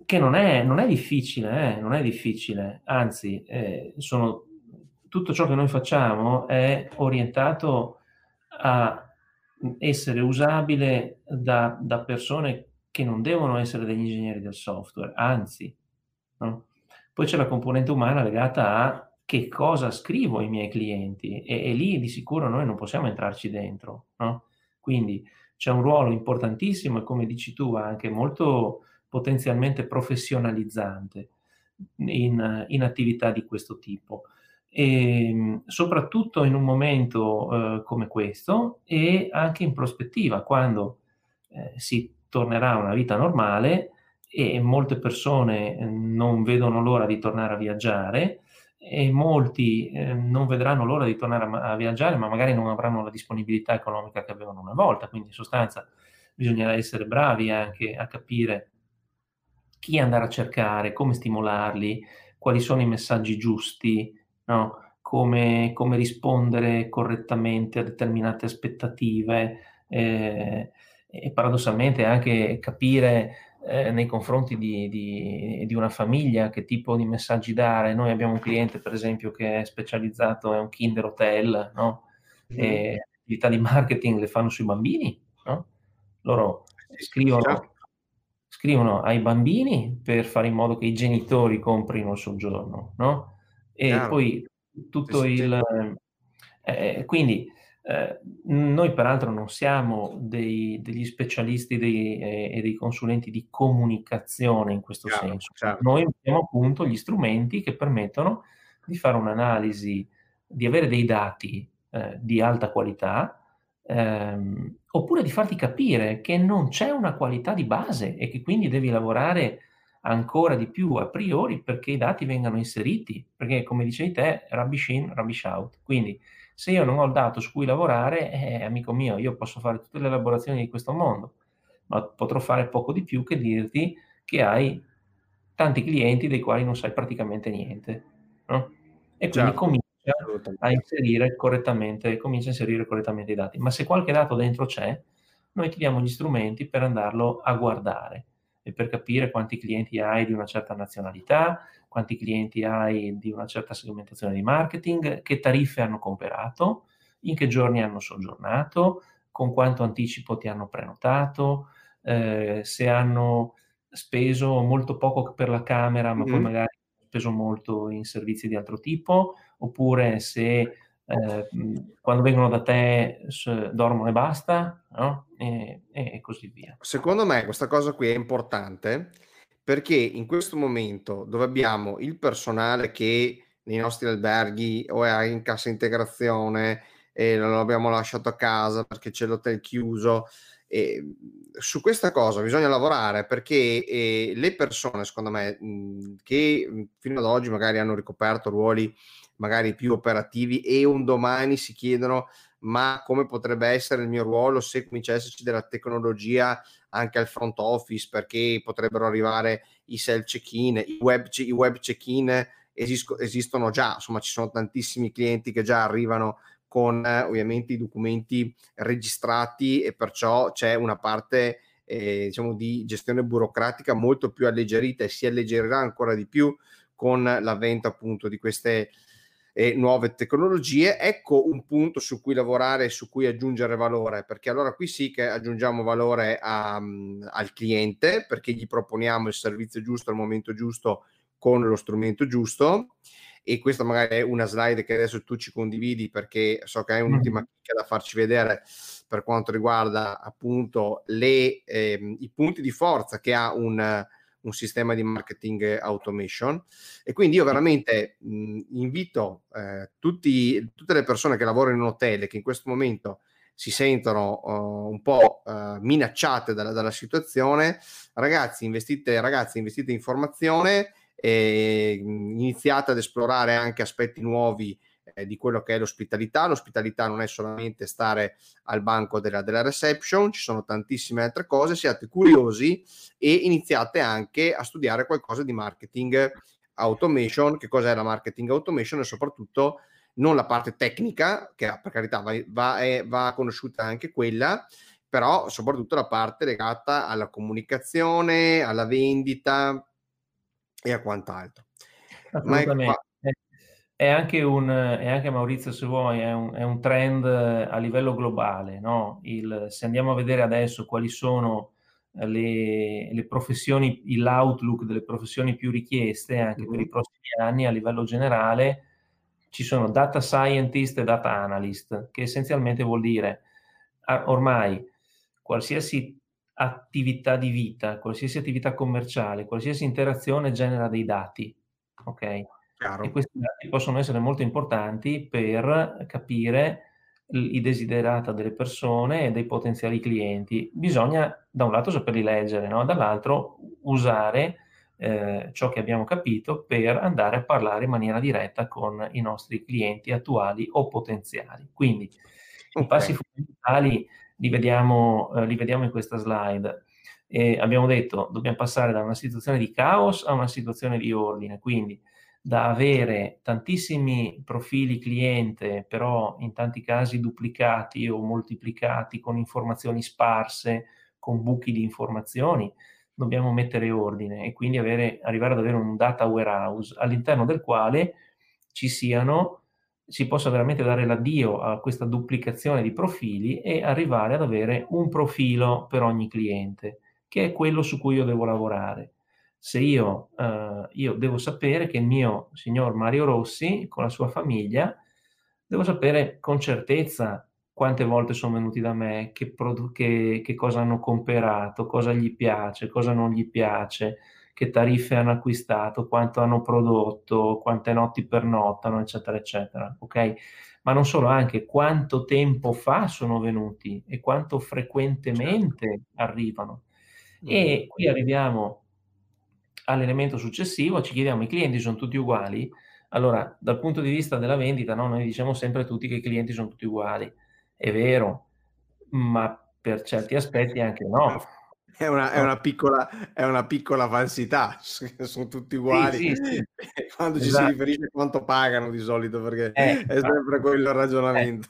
che non è, non è difficile, eh? non è difficile, anzi, eh, sono tutto ciò che noi facciamo è orientato a essere usabile da, da persone che non devono essere degli ingegneri del software, anzi. No? Poi c'è la componente umana legata a che cosa scrivo ai miei clienti e, e lì di sicuro noi non possiamo entrarci dentro. No? Quindi c'è un ruolo importantissimo e come dici tu anche molto potenzialmente professionalizzante in, in attività di questo tipo. E ehm, soprattutto in un momento eh, come questo e anche in prospettiva, quando eh, si tornerà a una vita normale e molte persone eh, non vedono l'ora di tornare a viaggiare e molti eh, non vedranno l'ora di tornare a, a, viaggiare, ma magari non avranno la disponibilità economica che avevano una volta, quindi in sostanza bisognerà essere bravi anche a capire chi andare a cercare, come stimolarli, quali sono i messaggi giusti, no? come, come, rispondere correttamente a determinate aspettative eh, e paradossalmente anche capire eh, nei confronti di, di, di, una famiglia che tipo di messaggi dare. Noi abbiamo un cliente, per esempio, che è specializzato, è un Kinder Hotel, no? E attività di marketing le fanno sui bambini, no? Loro scrivono, certo. Scrivono ai bambini per fare in modo che i genitori comprino il soggiorno, no? E Chiaro. poi tutto sì, il... Eh, eh, quindi eh, noi peraltro non siamo dei, degli specialisti dei, eh, e dei consulenti di comunicazione in questo chiaro, senso. Chiaro. Noi abbiamo appunto gli strumenti che permettono di fare un'analisi, di avere dei dati eh, di alta qualità, ehm, oppure di farti capire che non c'è una qualità di base e che quindi devi lavorare ancora di più a priori perché i dati vengano inseriti, perché come dicevi te, rubbish in, rubbish out. Quindi se io non ho il dato su cui lavorare, eh, amico mio, io posso fare tutte le elaborazioni di questo mondo, ma potrò fare poco di più che dirti che hai tanti clienti dei quali non sai praticamente niente. No? E quindi certo. comincia a inserire correttamente, comincia a inserire correttamente i dati. Ma se qualche dato dentro c'è, noi ti diamo gli strumenti per andarlo a guardare e per capire quanti clienti hai di una certa nazionalità, quanti clienti hai di una certa segmentazione di marketing, che tariffe hanno comperato, in che giorni hanno soggiornato, con quanto anticipo ti hanno prenotato, eh, se hanno speso molto poco per la camera, ma mm. poi magari hanno speso molto in servizi di altro tipo, oppure se eh, quando vengono da te dormono e basta, no? e, e, così via. Secondo me questa cosa qui è importante perché in questo momento dove abbiamo il personale che nei nostri alberghi o è in cassa integrazione e lo abbiamo lasciato a casa perché c'è l'hotel chiuso, e su questa cosa bisogna lavorare perché eh, le persone, secondo me, mh, che fino ad oggi magari hanno ricoperto ruoli magari più operativi e un domani si chiedono ma come potrebbe essere il mio ruolo se comincia a esserci della tecnologia anche al front office perché potrebbero arrivare i self check-in, i web, i web check-in esist- esistono già, insomma ci sono tantissimi clienti che già arrivano con eh, ovviamente i documenti registrati e perciò c'è una parte eh, diciamo di gestione burocratica molto più alleggerita e si alleggerirà ancora di più con l'avvento appunto di queste eh, nuove tecnologie. Ecco un punto su cui lavorare e su cui aggiungere valore, perché allora qui sì che aggiungiamo valore a, um, al cliente perché gli proponiamo il servizio giusto al momento giusto con lo strumento giusto e questa magari è una slide che adesso tu ci condividi perché so che hai un'ultima mm. chicca da farci vedere per quanto riguarda appunto le, eh, i punti di forza che ha un, un, sistema di marketing automation. E quindi io veramente mh, invito eh, tutti, tutte le persone che lavorano in un hotel e che in questo momento si sentono uh, un po' uh, minacciate dalla, dalla, situazione, ragazzi investite, ragazzi investite in formazione e iniziate ad esplorare anche aspetti nuovi di quello che è l'ospitalità. L'ospitalità non è solamente stare al banco della, della, reception, ci sono tantissime altre cose. Siate curiosi e iniziate anche a studiare qualcosa di marketing automation. Che cos'è la marketing automation? E soprattutto non la parte tecnica, che per carità va, va, è, va conosciuta anche quella, però soprattutto la parte legata alla comunicazione, alla vendita e a quant'altro. Assolutamente. È anche, un, è anche Maurizio, se vuoi, è un, è un trend a livello globale. No? Il, se andiamo a vedere adesso quali sono le, le professioni, l'outlook delle professioni più richieste anche mm-hmm. per i prossimi anni a livello generale, ci sono data scientist e data analyst, che essenzialmente vuol dire ormai qualsiasi attività di vita, qualsiasi attività commerciale, qualsiasi interazione genera dei dati, ok? Chiaro. E questi dati possono essere molto importanti per capire i desiderata delle persone e dei potenziali clienti. Bisogna da un lato saperli leggere, no? dall'altro usare eh, ciò che abbiamo capito per andare a parlare in maniera diretta con i nostri clienti attuali o potenziali. Quindi okay. i passi fondamentali li vediamo, eh, li vediamo in questa slide. E abbiamo detto dobbiamo passare da una situazione di caos a una situazione di ordine, quindi da avere tantissimi profili cliente, però in tanti casi duplicati o moltiplicati con informazioni sparse, con buchi di informazioni, dobbiamo mettere ordine e quindi avere, arrivare ad avere un data warehouse all'interno del quale ci siano si possa veramente dare l'addio a questa duplicazione di profili e arrivare ad avere un profilo per ogni cliente, che è quello su cui io devo lavorare. Se io, eh, io devo sapere che il mio signor Mario Rossi, con la sua famiglia, devo sapere con certezza quante volte sono venuti da me, che, produ- che, che cosa hanno comperato, cosa gli piace, cosa non gli piace, che tariffe hanno acquistato, quanto hanno prodotto, quante notti pernottano, eccetera, eccetera. Ok? Ma non solo, anche quanto tempo fa sono venuti e quanto frequentemente certo. arrivano. E mm. qui arriviamo all'elemento successivo, ci chiediamo, i clienti sono tutti uguali? Allora, dal punto di vista della vendita, no, noi diciamo sempre tutti che i clienti sono tutti uguali. È vero, ma per certi aspetti anche no. È una, è, una piccola, è una, piccola, falsità, [laughs] sono tutti uguali. Sì, sì, sì. [laughs] Quando esatto. ci si esatto. riferisce a quanto pagano di solito, perché eh, è sempre quello il ragionamento.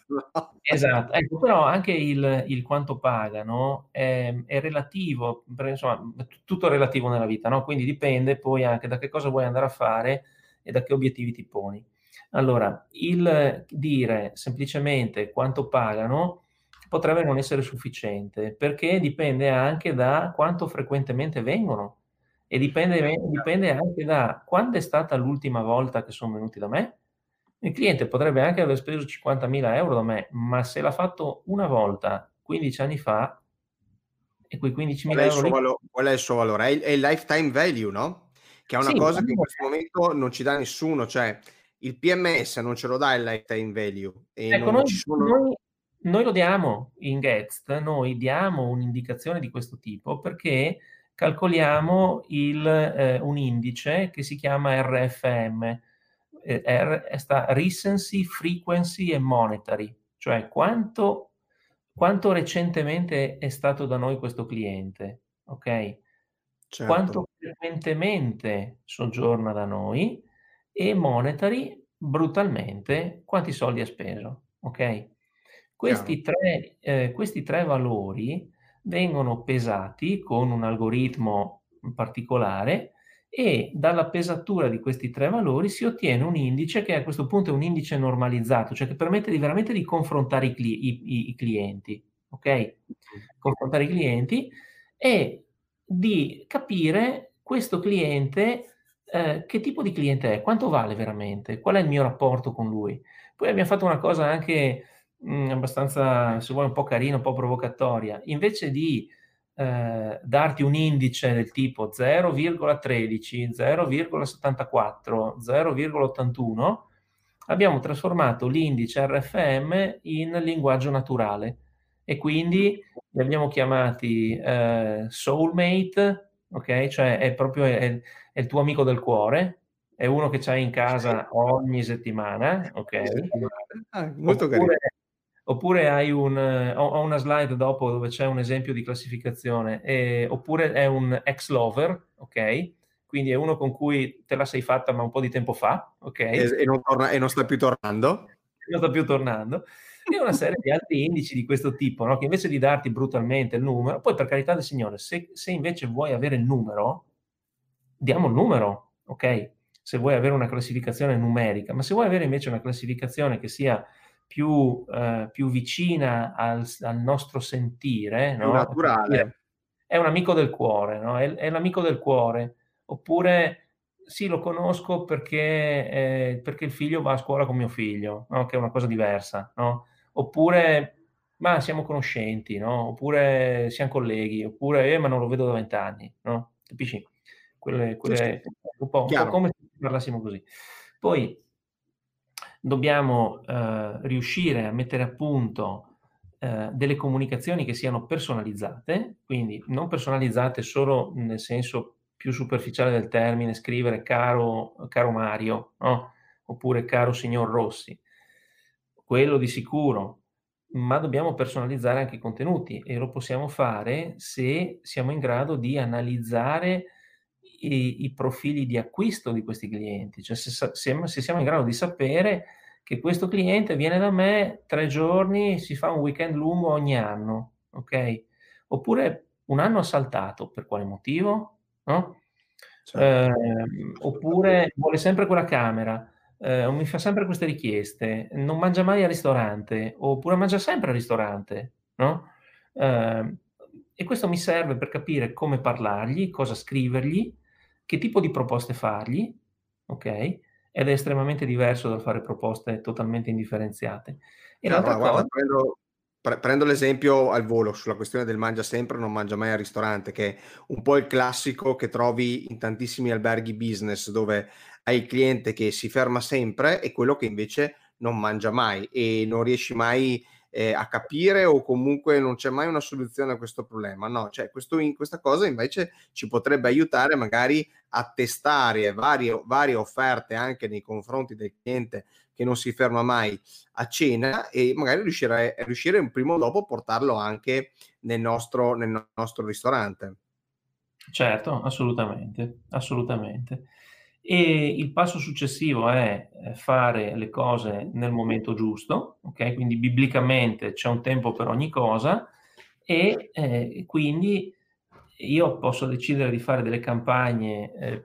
Eh, esatto, ecco, però anche il, il quanto pagano è, è relativo, insomma, tutto è relativo nella vita, no? quindi dipende poi anche da che cosa vuoi andare a fare e da che obiettivi ti poni. Allora, il dire semplicemente quanto pagano potrebbe non essere sufficiente perché dipende anche da quanto frequentemente vengono e dipende, dipende anche da quando è stata l'ultima volta che sono venuti da me. Il cliente potrebbe anche aver speso 50.000 euro da me, ma se l'ha fatto una volta 15 anni fa, e quei 15.000 euro... Lì... Valo- qual è il suo valore? È il, è il lifetime value, no? Che è una sì, cosa che in questo momento non ci dà nessuno, cioè il PMS non ce lo dà il lifetime value. E ecco, noi, sono... noi, noi lo diamo in Getst, noi diamo un'indicazione di questo tipo perché calcoliamo il, eh, un indice che si chiama RFM. eh, è, sta recency, frequency e monetary, cioè quanto, quanto recentemente è stato da noi questo cliente, ok? Certo. Quanto frequentemente soggiorna da noi e monetary, brutalmente, quanti soldi ha speso, ok? Questi tre, eh, questi tre valori vengono pesati con un algoritmo particolare e dalla pesatura di questi tre valori si ottiene un indice che a questo punto è un indice normalizzato, cioè che permette di veramente di confrontare i, cli- i, i clienti, ok? Confrontare i clienti e di capire questo cliente eh, che tipo di cliente è, quanto vale veramente, qual è il mio rapporto con lui. Poi abbiamo fatto una cosa anche mh, abbastanza, se vuoi, un po' carina, un po' provocatoria. Invece di eh, darti un indice del tipo 0,13, 0,74, 0,81, abbiamo trasformato l'indice RFM in linguaggio naturale e quindi li abbiamo chiamati eh, soulmate, ok? Cioè è proprio è, è il tuo amico del cuore, è uno che c'hai in casa ogni settimana, ok? Ah, molto Oppure, carino oppure hai un, ho, una slide dopo dove c'è un esempio di classificazione, e, oppure è un ex lover, ok? Quindi è uno con cui te la sei fatta ma un po' di tempo fa, ok? E, e, non, torna, e non, sta più tornando. Non sta più tornando. E una serie di altri indici di questo tipo, no? che invece di darti brutalmente il numero, poi per carità del Signore, se, se invece vuoi avere il numero, diamo il numero, ok? Se vuoi avere una classificazione numerica, ma se vuoi avere invece una classificazione che sia più, eh, più vicina al, al, nostro sentire, no? naturale. È un amico del cuore, no? è, è l'amico del cuore. Oppure sì, lo conosco perché, eh, perché, il figlio va a scuola con mio figlio, no? che è una cosa diversa. No? Oppure, ma siamo conoscenti, no? oppure siamo colleghi, oppure, eh, ma non lo vedo da vent'anni. No? Capisci? Quelle, quelle, un, po', un po' come se parlassimo così. Poi, dobbiamo eh, riuscire a mettere a punto eh, delle comunicazioni che siano personalizzate, quindi non personalizzate solo nel senso più superficiale del termine, scrivere caro, caro Mario, no? oppure caro signor Rossi, quello di sicuro, ma dobbiamo personalizzare anche i contenuti e lo possiamo fare se siamo in grado di analizzare i, i profili di acquisto di questi clienti, cioè se, se, se siamo in grado di sapere che questo cliente viene da me tre giorni, si fa un weekend lungo ogni anno, ok? Oppure un anno ha saltato, per quale motivo? No? Certo. Eh, oppure vuole sempre quella camera, eh, mi fa sempre queste richieste, non mangia mai al ristorante, oppure mangia sempre al ristorante, no? Eh, e questo mi serve per capire come parlargli, cosa scrivergli, che tipo di proposte fargli, ok? Ed è estremamente diverso dal fare proposte totalmente indifferenziate. E no, guarda, cosa... prendo, pre- prendo l'esempio al volo sulla questione del mangia sempre, non mangia mai al ristorante, che è un po' il classico che trovi in tantissimi alberghi business, dove hai il cliente che si ferma sempre e quello che invece non mangia mai e non riesci mai eh, a capire o comunque non c'è mai una soluzione a questo problema. No, cioè questo, in, questa cosa invece ci potrebbe aiutare magari a testare varie, varie offerte anche nei confronti del cliente che non si ferma mai a cena e magari riuscire, riuscire un primo dopo a portarlo anche nel nostro, nel nostro ristorante. Certo, assolutamente, assolutamente. E il passo successivo è eh, fare le cose nel momento giusto, ok? Quindi biblicamente c'è un tempo per ogni cosa e eh, quindi io posso decidere di fare delle campagne eh,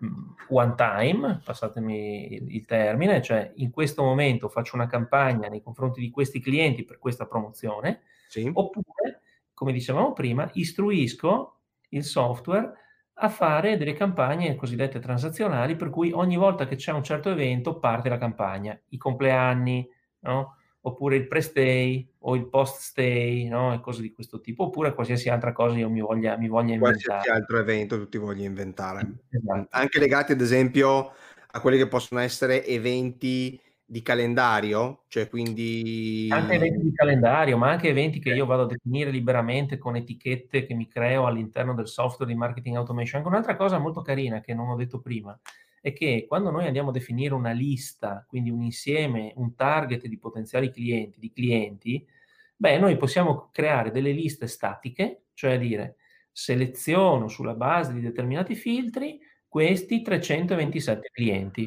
one time, passatemi il, il, termine, cioè in questo momento faccio una campagna nei confronti di questi clienti per questa promozione, sì. oppure, come dicevamo prima, istruisco il software a fare delle campagne cosiddette transazionali, per cui ogni volta che c'è un certo evento parte la campagna, i compleanni, no? oppure il pre-stay o il post-stay, no? e cose di questo tipo, oppure qualsiasi altra cosa io mi voglia, mi voglia inventare. Qualsiasi altro evento tu ti voglia inventare. Esatto. Anche legati ad esempio a quelli che possono essere eventi di calendario, cioè quindi... Anche eventi di calendario, ma anche eventi che io vado a definire liberamente con etichette che mi creo all'interno del software di marketing automation. Anche un'altra cosa molto carina che non ho detto prima è che quando noi andiamo a definire una lista, quindi un insieme, un target di potenziali clienti, di clienti, beh, noi possiamo creare delle liste statiche, cioè dire seleziono sulla base di determinati filtri questi 327 clienti.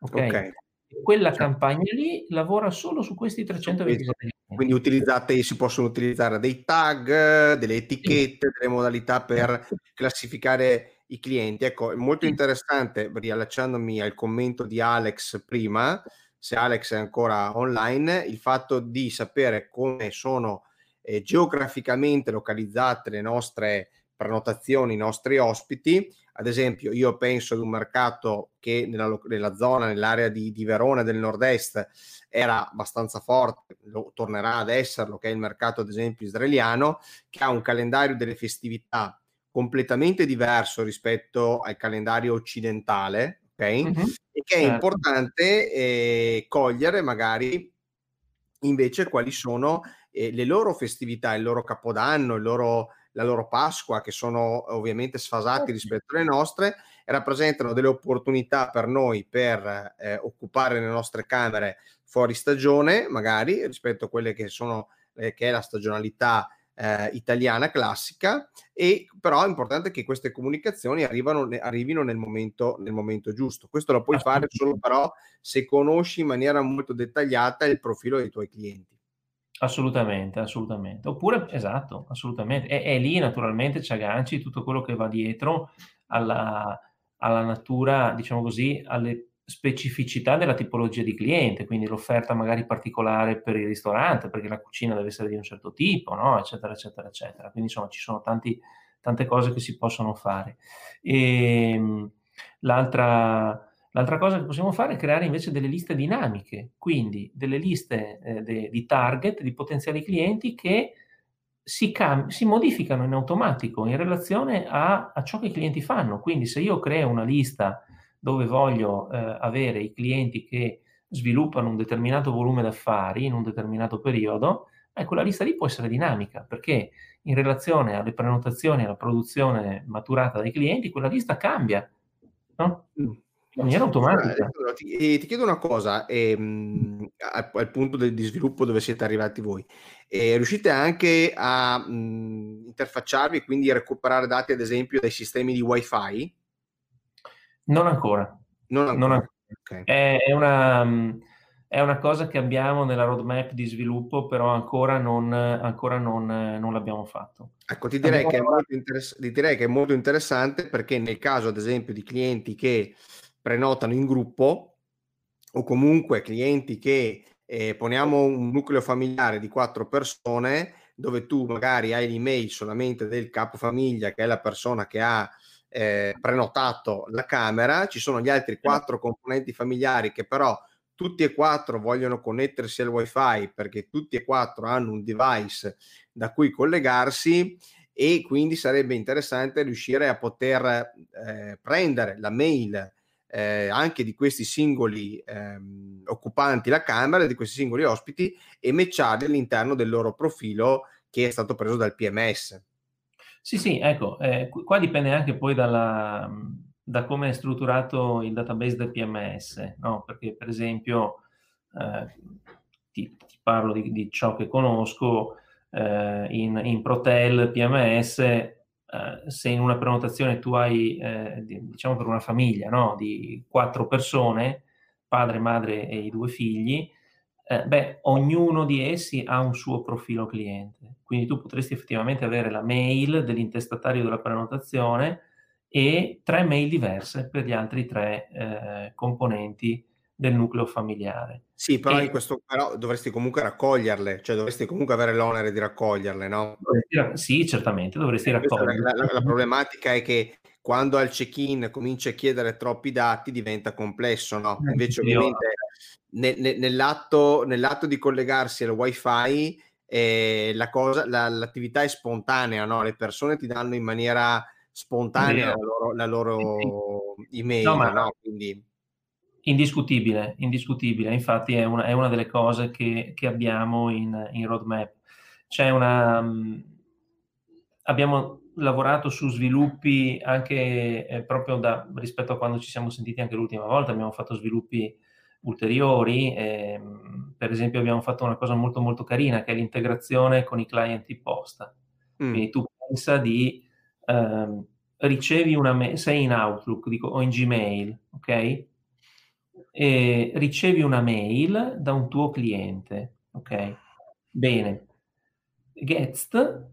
Ok? okay. Quella cioè. campagna lì lavora solo su questi 327 clienti. Quindi utilizzate, si possono utilizzare dei tag, delle etichette, delle modalità per classificare i clienti. Ecco, è molto interessante, riallacciandomi al commento di Alex prima, se Alex è ancora online, il fatto di sapere come sono eh, geograficamente localizzate le nostre prenotazioni, i nostri ospiti. Ad esempio, io penso ad un mercato che nella, nella zona, nell'area di, di Verona del nord-est, era abbastanza forte, lo, tornerà ad esserlo, che è il mercato, ad esempio, israeliano, che ha un calendario delle festività completamente diverso rispetto al calendario occidentale, ok? Mm-hmm. E che è certo. importante eh, cogliere magari invece quali sono eh, le loro festività, il loro capodanno, il loro la loro Pasqua, che sono ovviamente sfasati rispetto alle nostre, e rappresentano delle opportunità per noi per eh, occupare le nostre camere fuori stagione, magari rispetto a quelle che sono eh, che è la stagionalità eh, italiana classica, e però è importante che queste comunicazioni arrivano, arrivino nel momento, nel momento giusto. Questo lo puoi fare solo però se conosci in maniera molto dettagliata il profilo dei tuoi clienti. Assolutamente, assolutamente. Oppure, esatto, assolutamente. E, e lì naturalmente ci agganci tutto quello che va dietro alla, alla natura, diciamo così, alle specificità della tipologia di cliente, quindi l'offerta magari particolare per il ristorante, perché la cucina deve essere di un certo tipo, no? eccetera, eccetera, eccetera. Quindi insomma ci sono tanti, tante cose che si possono fare. E, ehm, l'altra, L'altra cosa che possiamo fare è creare invece delle liste dinamiche, quindi delle liste eh, de, di target, di potenziali clienti che si, cam- si, modificano in automatico in relazione a, a, ciò che i clienti fanno. Quindi se io creo una lista dove voglio eh, avere i clienti che sviluppano un determinato volume d'affari in un determinato periodo, eh, quella lista lì può essere dinamica perché in relazione alle prenotazioni e alla produzione maturata dai clienti, quella lista cambia. No? In maniera automatica. Ti, ti chiedo una cosa, ehm, al, al, punto de, di sviluppo dove siete arrivati voi, eh, riuscite anche a mh, interfacciarvi, quindi a recuperare dati ad esempio dai sistemi di wifi? Non ancora. Non ancora. Non ancora. Okay. È, è, una, è, una, cosa che abbiamo nella roadmap di sviluppo, però ancora non, ancora non, non l'abbiamo fatto. Ecco, ti direi, interess- ti direi che è molto interessante perché nel caso ad esempio di clienti che prenotano in gruppo o comunque clienti che eh, poniamo un nucleo familiare di quattro persone dove tu magari hai l'email solamente del capofamiglia che è la persona che ha eh, prenotato la camera, ci sono gli altri quattro componenti familiari che però tutti e quattro vogliono connettersi al wifi perché tutti e quattro hanno un device da cui collegarsi e quindi sarebbe interessante riuscire a poter eh, prendere la mail eh, anche di questi singoli ehm, occupanti la camera, di questi singoli ospiti e matcharli all'interno del loro profilo che è stato preso dal PMS. Sì, sì, ecco, eh, qua dipende anche poi dalla, da come è strutturato il database del PMS, no? perché per esempio eh, ti, ti, parlo di, di, ciò che conosco, eh, in, in Protel PMS eh, se in una prenotazione tu hai, eh, diciamo per una famiglia no? di quattro persone, padre, madre e i due figli, eh, beh, ognuno di essi ha un suo profilo cliente. Quindi tu potresti effettivamente avere la mail dell'intestatario della prenotazione e tre mail diverse per gli altri tre eh, componenti del nucleo familiare. Sì, però, e, questo, però dovresti comunque raccoglierle, cioè dovresti comunque avere l'onere di raccoglierle, no? Sì, certamente, dovresti eh, raccoglierle. La, la, la, problematica è che quando al check-in cominci a chiedere troppi dati diventa complesso, no? Eh, Invece ovviamente ne, ne, nell'atto, nell'atto, di collegarsi al wifi eh, la cosa, l'attività è spontanea, no? Le persone ti danno in maniera spontanea la loro, la loro email, no? Ma... no? Quindi Indiscutibile, indiscutibile, infatti è una, è una delle cose che, che abbiamo in, in, roadmap. C'è una... Um, abbiamo lavorato su sviluppi anche eh, proprio da, rispetto a quando ci siamo sentiti anche l'ultima volta, abbiamo fatto sviluppi ulteriori, eh, per esempio abbiamo fatto una cosa molto molto carina che è l'integrazione con i client di posta. Mm. Quindi tu pensa di eh, ricevi una mail, sei in Outlook dico, o in Gmail, ok? E ricevi una mail da un tuo cliente, ok? Bene. Getst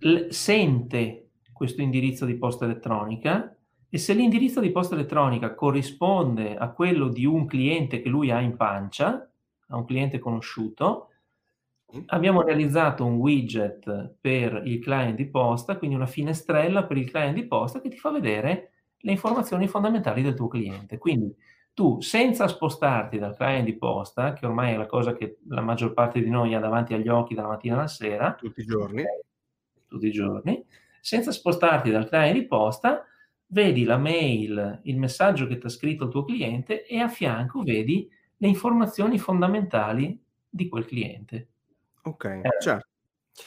l- sente questo indirizzo di posta elettronica e se l'indirizzo di posta elettronica corrisponde a quello di un cliente che lui ha in pancia, a un cliente conosciuto, abbiamo realizzato un widget per il client di posta, quindi una finestrella per il client di posta che ti fa vedere le informazioni fondamentali del tuo cliente. Quindi tu, senza spostarti dal client di posta, che ormai è la cosa che la maggior parte di noi ha davanti agli occhi dalla mattina alla sera, tutti i giorni, tutti i giorni, senza spostarti dal client di posta, vedi la mail, il messaggio che ti ha scritto il tuo cliente e a fianco vedi le informazioni fondamentali di quel cliente. Ok, era, certo.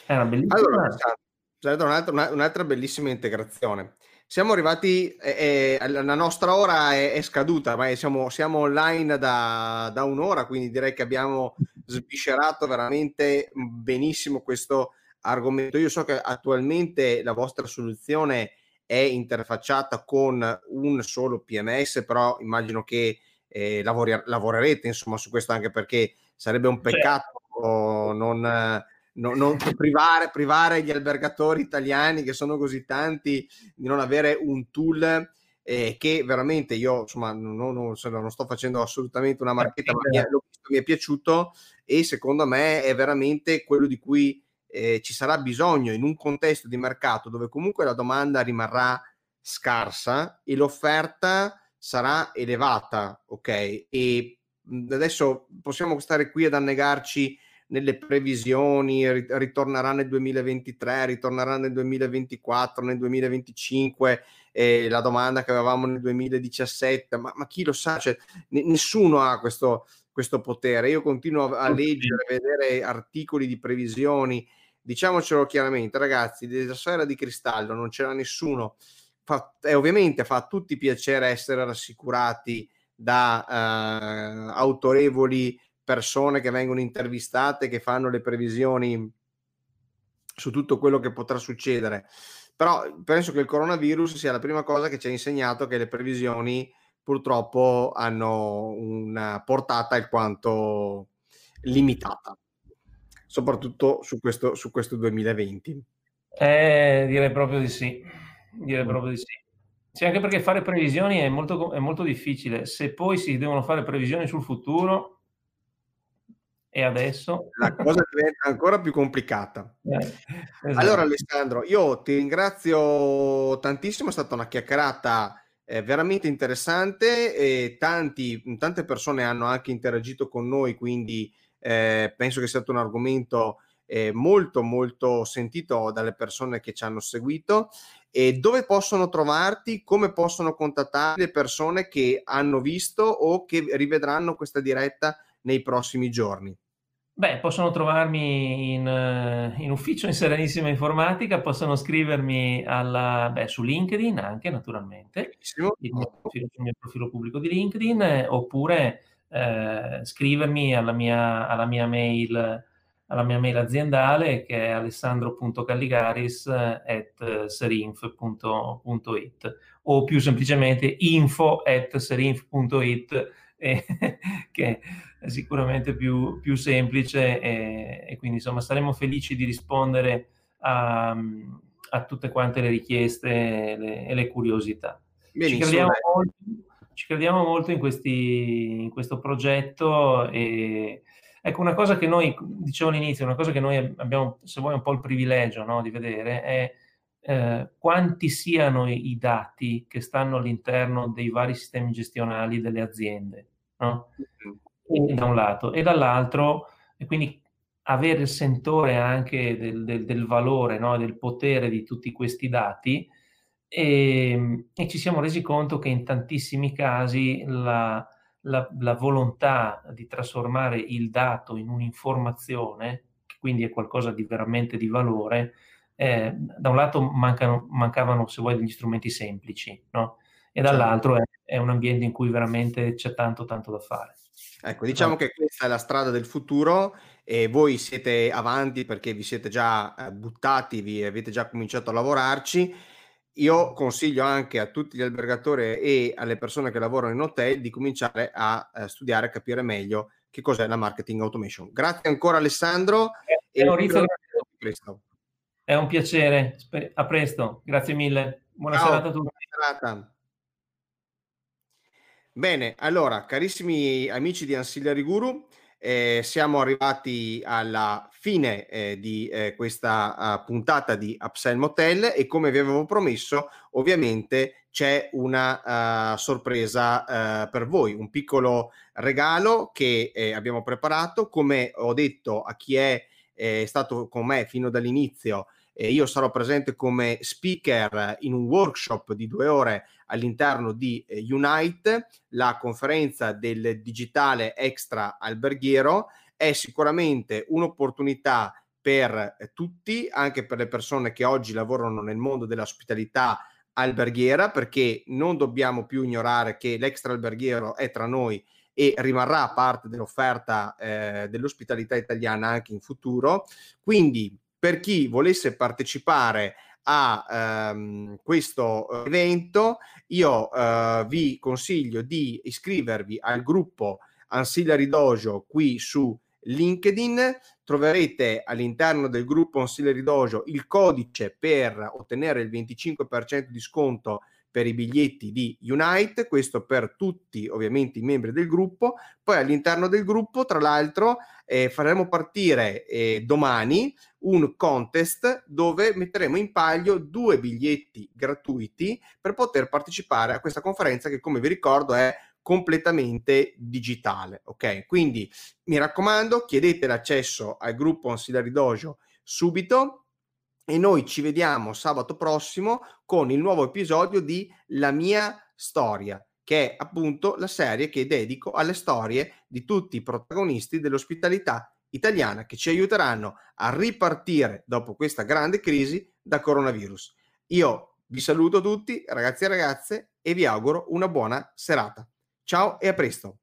Era bellissima. Allora, un'altra, un'altra, bellissima integrazione. Siamo arrivati, eh, eh, la nostra ora è, è scaduta, ma siamo, siamo online da, da, un'ora, quindi direi che abbiamo sviscerato veramente benissimo questo argomento. Io so che attualmente la vostra soluzione è interfacciata con un solo PMS, però immagino che eh, lavori, lavorerete insomma su questo anche perché sarebbe un peccato certo. non, non, non privare, privare, gli albergatori italiani che sono così tanti di non avere un tool eh, che veramente io insomma non, non, non, sto facendo assolutamente una marchetta, ma mi è, mi è piaciuto e secondo me è veramente quello di cui eh, ci sarà bisogno in un contesto di mercato dove comunque la domanda rimarrà scarsa e l'offerta sarà elevata, ok? E adesso possiamo stare qui ad annegarci nelle previsioni, ritornerà nel 2023, ritornerà nel 2024, nel 2025, eh, la domanda che avevamo nel 2017, ma, ma chi lo sa, cioè, n- nessuno ha questo, questo potere. Io continuo a leggere, a vedere articoli di previsioni diciamocelo chiaramente, ragazzi, della sfera di cristallo non c'era nessuno. Fa, e ovviamente fa a tutti piacere essere rassicurati da eh, autorevoli persone che vengono intervistate, che fanno le previsioni su tutto quello che potrà succedere. Però penso che il coronavirus sia la prima cosa che ci ha insegnato che le previsioni purtroppo hanno una portata alquanto limitata soprattutto su questo, su questo 2020? Eh, direi proprio di sì. Direi mm. proprio di sì. Sì, anche perché fare previsioni è molto, è molto difficile. Se poi si devono fare previsioni sul futuro, e adesso? La cosa diventa ancora più complicata. Eh, esatto. Allora Alessandro, io ti ringrazio tantissimo, è stata una chiacchierata eh, veramente interessante e tanti, tante persone hanno anche interagito con noi, quindi eh, penso che sia stato un argomento eh, molto molto sentito dalle persone che ci hanno seguito e dove possono trovarti, come possono contattarti le persone che hanno visto o che rivedranno questa diretta nei prossimi giorni. Beh, possono trovarmi in, eh, in, ufficio in Serenissima Informatica, possono scrivermi alla, beh, su LinkedIn anche naturalmente, il mio, mio profilo pubblico di LinkedIn, eh, oppure eh, scrivermi alla mia, alla mia, mail alla mia mail aziendale che è alessandro.calligaris.serinf.it o più semplicemente info at serinf.it eh, [laughs] che sicuramente più, più semplice e, e, quindi insomma saremo felici di rispondere a, a tutte quante le richieste e le, le curiosità. Benissimo, Ci crediamo molto ci crediamo molto in, questi, in questo progetto e ecco una cosa che noi, dicevo all'inizio, una cosa che noi abbiamo, se vuoi, un po' il privilegio no, di vedere è eh, quanti siano i, dati che stanno all'interno dei vari sistemi gestionali delle aziende, no? Da un lato, e dall'altro, e quindi avere il sentore anche del, del, del valore, no? del potere di tutti questi dati, e, ehm, e, ci siamo resi conto che in tantissimi casi la, la, la, volontà di trasformare il dato in un'informazione, che quindi è qualcosa di veramente di valore, eh, da un lato mancano, mancavano, se vuoi, degli strumenti semplici, no? E dall'altro certo. è, è, un ambiente in cui veramente c'è tanto, tanto da fare. Ecco, diciamo che questa è la strada del futuro e voi siete avanti perché vi siete già eh, buttati, vi avete già cominciato a lavorarci. Io consiglio anche a tutti gli albergatori e alle persone che lavorano in hotel di cominciare a, a eh, studiare e capire meglio che cos'è la marketing automation. Grazie ancora Alessandro. Eh, e presto. È un piacere, a presto, grazie mille. Buona Ciao, serata a tutti. Bene, allora, carissimi amici di Ancillary Guru, eh, siamo arrivati alla fine eh, di eh, questa uh, puntata di Upsell Motel e come vi avevo promesso, ovviamente c'è una uh, sorpresa uh, per voi, un piccolo regalo che eh, abbiamo preparato. Come ho detto a chi è stato con me fino dall'inizio, io sarò presente come speaker in un workshop di due ore all'interno di eh, Unite, la conferenza del digitale extra alberghiero. È sicuramente un'opportunità per eh, tutti, anche per le persone che oggi lavorano nel mondo dell'ospitalità alberghiera, perché non dobbiamo più ignorare che l'extra alberghiero è tra noi e rimarrà parte dell'offerta eh, dell'ospitalità italiana anche in futuro. Quindi per chi volesse partecipare a ehm, questo evento, io eh, vi consiglio di iscrivervi al gruppo Ancillary Dojo qui su LinkedIn. Troverete all'interno del gruppo Ancillary Dojo il codice per ottenere il 25% di sconto per i biglietti di Unite, questo per tutti ovviamente i membri del gruppo. Poi all'interno del gruppo, tra l'altro, eh, faremo partire eh, domani un contest dove metteremo in palio due biglietti gratuiti per poter partecipare a questa conferenza che, come vi ricordo, è completamente digitale. Ok, quindi mi raccomando, chiedete l'accesso al gruppo Ancillary Dojo subito e noi ci vediamo sabato prossimo con il nuovo episodio di La mia storia, che è appunto la serie che dedico alle storie di tutti i protagonisti dell'ospitalità italiana che ci aiuteranno a ripartire dopo questa grande crisi da coronavirus. Io vi saluto tutti, ragazzi e ragazze, e vi auguro una buona serata. Ciao e a presto.